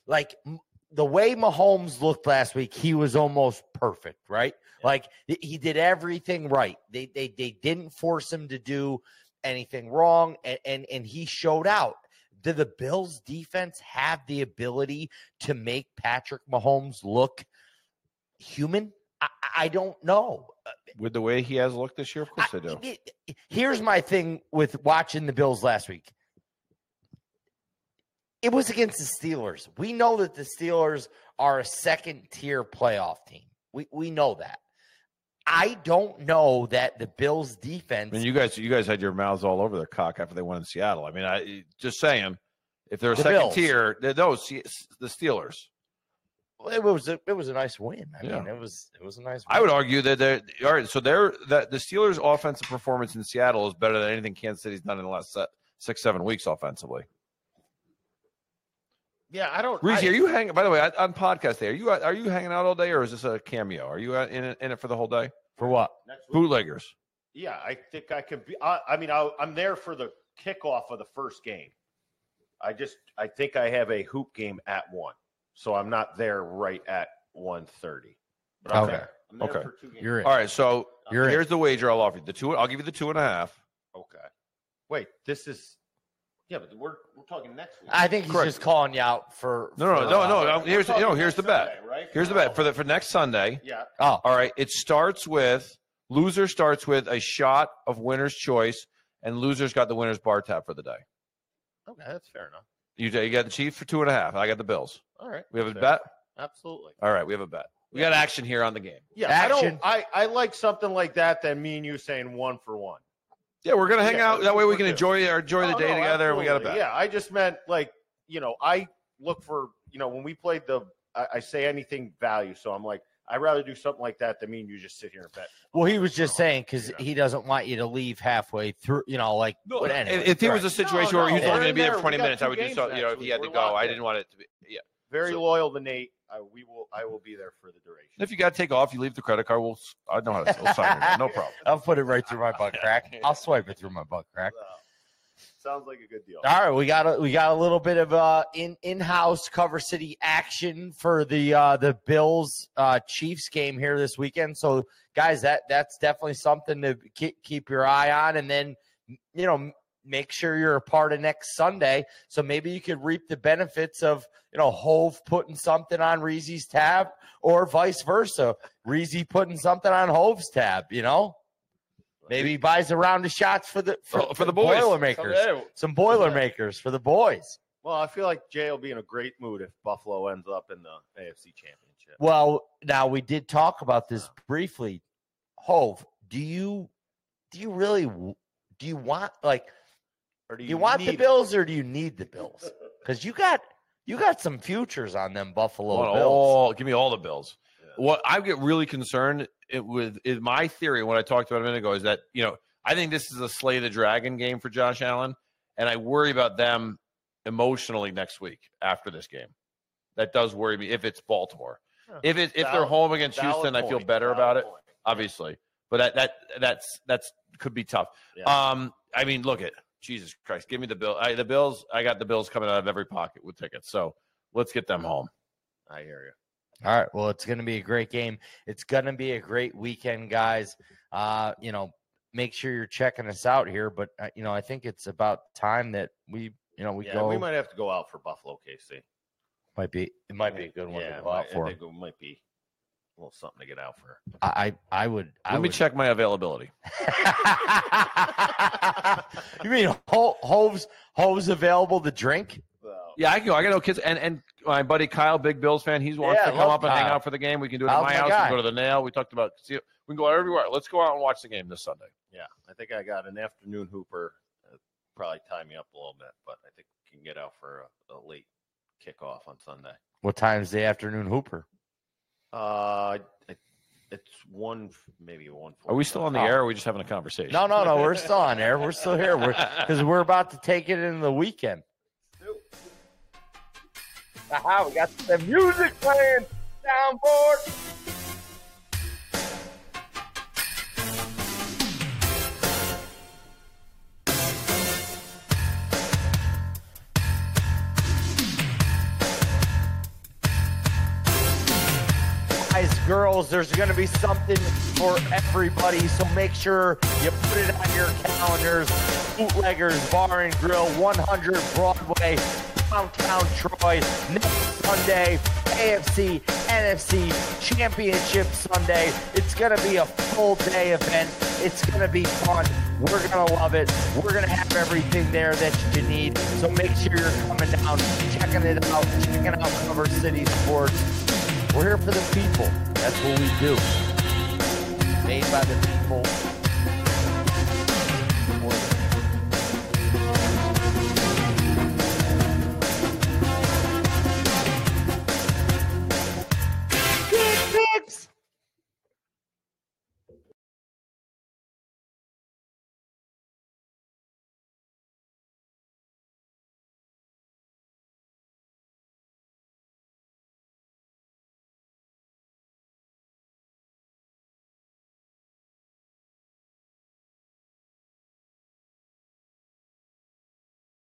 like m- the way Mahomes looked last week. He was almost perfect, right? Like he- did everything right. They they they didn't force him to do anything wrong, and and, and he showed out. Did the Bills defense have the ability to make Patrick Mahomes look human? I, I don't know. With the way he has looked this year, of course I- I do. here's my thing with watching the Bills last week. It was against the Steelers. We know that the Steelers are a second tier playoff team. We we know that. I don't know that the Bills defense I mean, you guys, you guys had your mouths all over their cock after they won in Seattle. I mean, I just saying, If they're a The second Bills. tier, they're those the Steelers. Well, It was a, it was a nice win. I Yeah. mean, it was it was a nice. I would argue that they're all right. So they're that the Steelers' offensive performance in Seattle is better than anything Kansas City's done in the last six seven weeks offensively. Yeah, I don't. Reese, I- are you hanging? By the way, on- on podcast day, are you are you hanging out all day, or is this a cameo? Are you uh, in it, in it for the whole day? for what? Bootleggers. Yeah, I think I could be. I, I mean, I, I'm there for the kickoff of the first game. I just, I think I have a hoop game at one, so I'm not there right at 1.30. But I'm Okay. there. I'm there Okay. for two games. You're in. All right, so You're in. here's the wager I'll offer you. The two, I'll give you the two and a half. Okay. Wait, this is. Yeah, but we're we're talking next week. I think he's Correct. just calling you out for. No, no, for, no, no. No, Here's you know, here's the bet. Sunday, right? Here's the bet oh. for the for next Sunday. Yeah. Oh, All right, it starts with loser starts with a shot of winner's choice, and losers got the winner's bar tab for the day. Okay, that's fair enough. You, you got the Chiefs for two and a half. I got the Bills. All right. We have a fair. bet. Absolutely. All right, we have a bet. We got action here on the game. Yeah, Action. I don't. I I like something like that than me and you saying one for one. Yeah, we're gonna hang Yeah, out. That way we can enjoy our enjoy the Oh, day no, together, and we got a absolutely. bet. Yeah, I just meant like you know I look for you know when we played the I, I say anything value, so I'm like I'd rather do something like that than me and you just sit here and bet. well, he was just No, saying because yeah. he doesn't want you to leave halfway through. You know, like. No, but if- anyway, if it was a situation No, where he was only going to be there there. for 20 minutes, I would do games something. You know, if he had to go, I didn't want it to be. Yeah. Very So- loyal to Nate. I, we will. I will be there for the duration. If you got to take off, you leave the credit card. We'll. I know how to we'll sign it. No problem. I'll put it right through my butt crack. I'll swipe it through my butt crack. Uh, sounds like a good deal. All right, we got a, we got a little bit of uh in in house cover city action for the uh the Bills uh Chiefs game here this weekend. So guys, that that's definitely something to keep keep your eye on, and then you know m- make sure you're a part of next Sunday. So maybe you could reap the benefits of you know Hove putting something on Reezy's tab, or vice versa, Reezy putting something on Hove's tab. You know. Maybe he buys a round of shots for the for, For, for the boys. Boilermakers Yeah. some Boilermakers for the boys. Well, I feel like Jay will be in a great mood if Buffalo ends up in the AFC Championship. Well, now we did talk about this briefly. Hove, do you do you really do you want like Or do do you want the need it? Bills or do you need the Bills? Because you got you got some futures on them Buffalo I Bills. all, give me all the bills. Yeah. What I get really concerned with is my theory. What I talked about a minute ago is that you know I think this is a slay the dragon game for Josh Allen, and I worry about them emotionally next week after this game. That does worry me if it's Baltimore. Huh. If it if they're home against Valid Houston, I feel better valid about it. Obviously, but that that that's that's could be tough. Yeah. Um, I mean, look at Jesus Christ. Give me the bill. I, the Bills. I got the Bills coming out of every pocket with tickets. So let's get them home. I hear you. All right. Well, it's going to be a great game. It's going to be a great weekend, guys. Uh, you know, make sure you're checking us out here. But uh, you know, I think it's about time that we, you know, we yeah, go. we might have to go out for Buffalo KC. might be it might be a good one yeah, to go out I for. think it might be a little something to get out for. I I would. I Let me check my availability. you mean Ho- Hove's Hove's available to drink? Yeah, I can go. I got no kids, and and my buddy Kyle, big Bills fan, he's wants Yeah, to come love up and hang Kyle. out for the game. We can do it Kyle's at my my house. We can go to the Nail. We talked about see, we can go everywhere. Let's go out and watch the game this Sunday. Yeah, I think I got an afternoon hooper. Uh, probably tie me up a little bit, but I think we can get out for a, a late kickoff on Sunday. What time's the afternoon hooper? Uh, it's one, maybe one. Are we still on the Oh. air? or Are we just having a conversation? No, no, no. We're still on air. We're still here. We're because we're about to take it in the weekend. Aha, we got the music playing. Soundboard. There's going to be something for everybody, so make sure you put it on your calendars. Bootleggers Bar and Grill, 100 Broadway, downtown Troy, next Sunday, AFC, NFC Championship Sunday. It's going to be a full day event. It's going to be fun. We're going to love it. We're going to have everything there that you need. So make sure you're coming down, checking it out, checking out Cover City Sports. We're here for the people. That's what we do. Made by the people,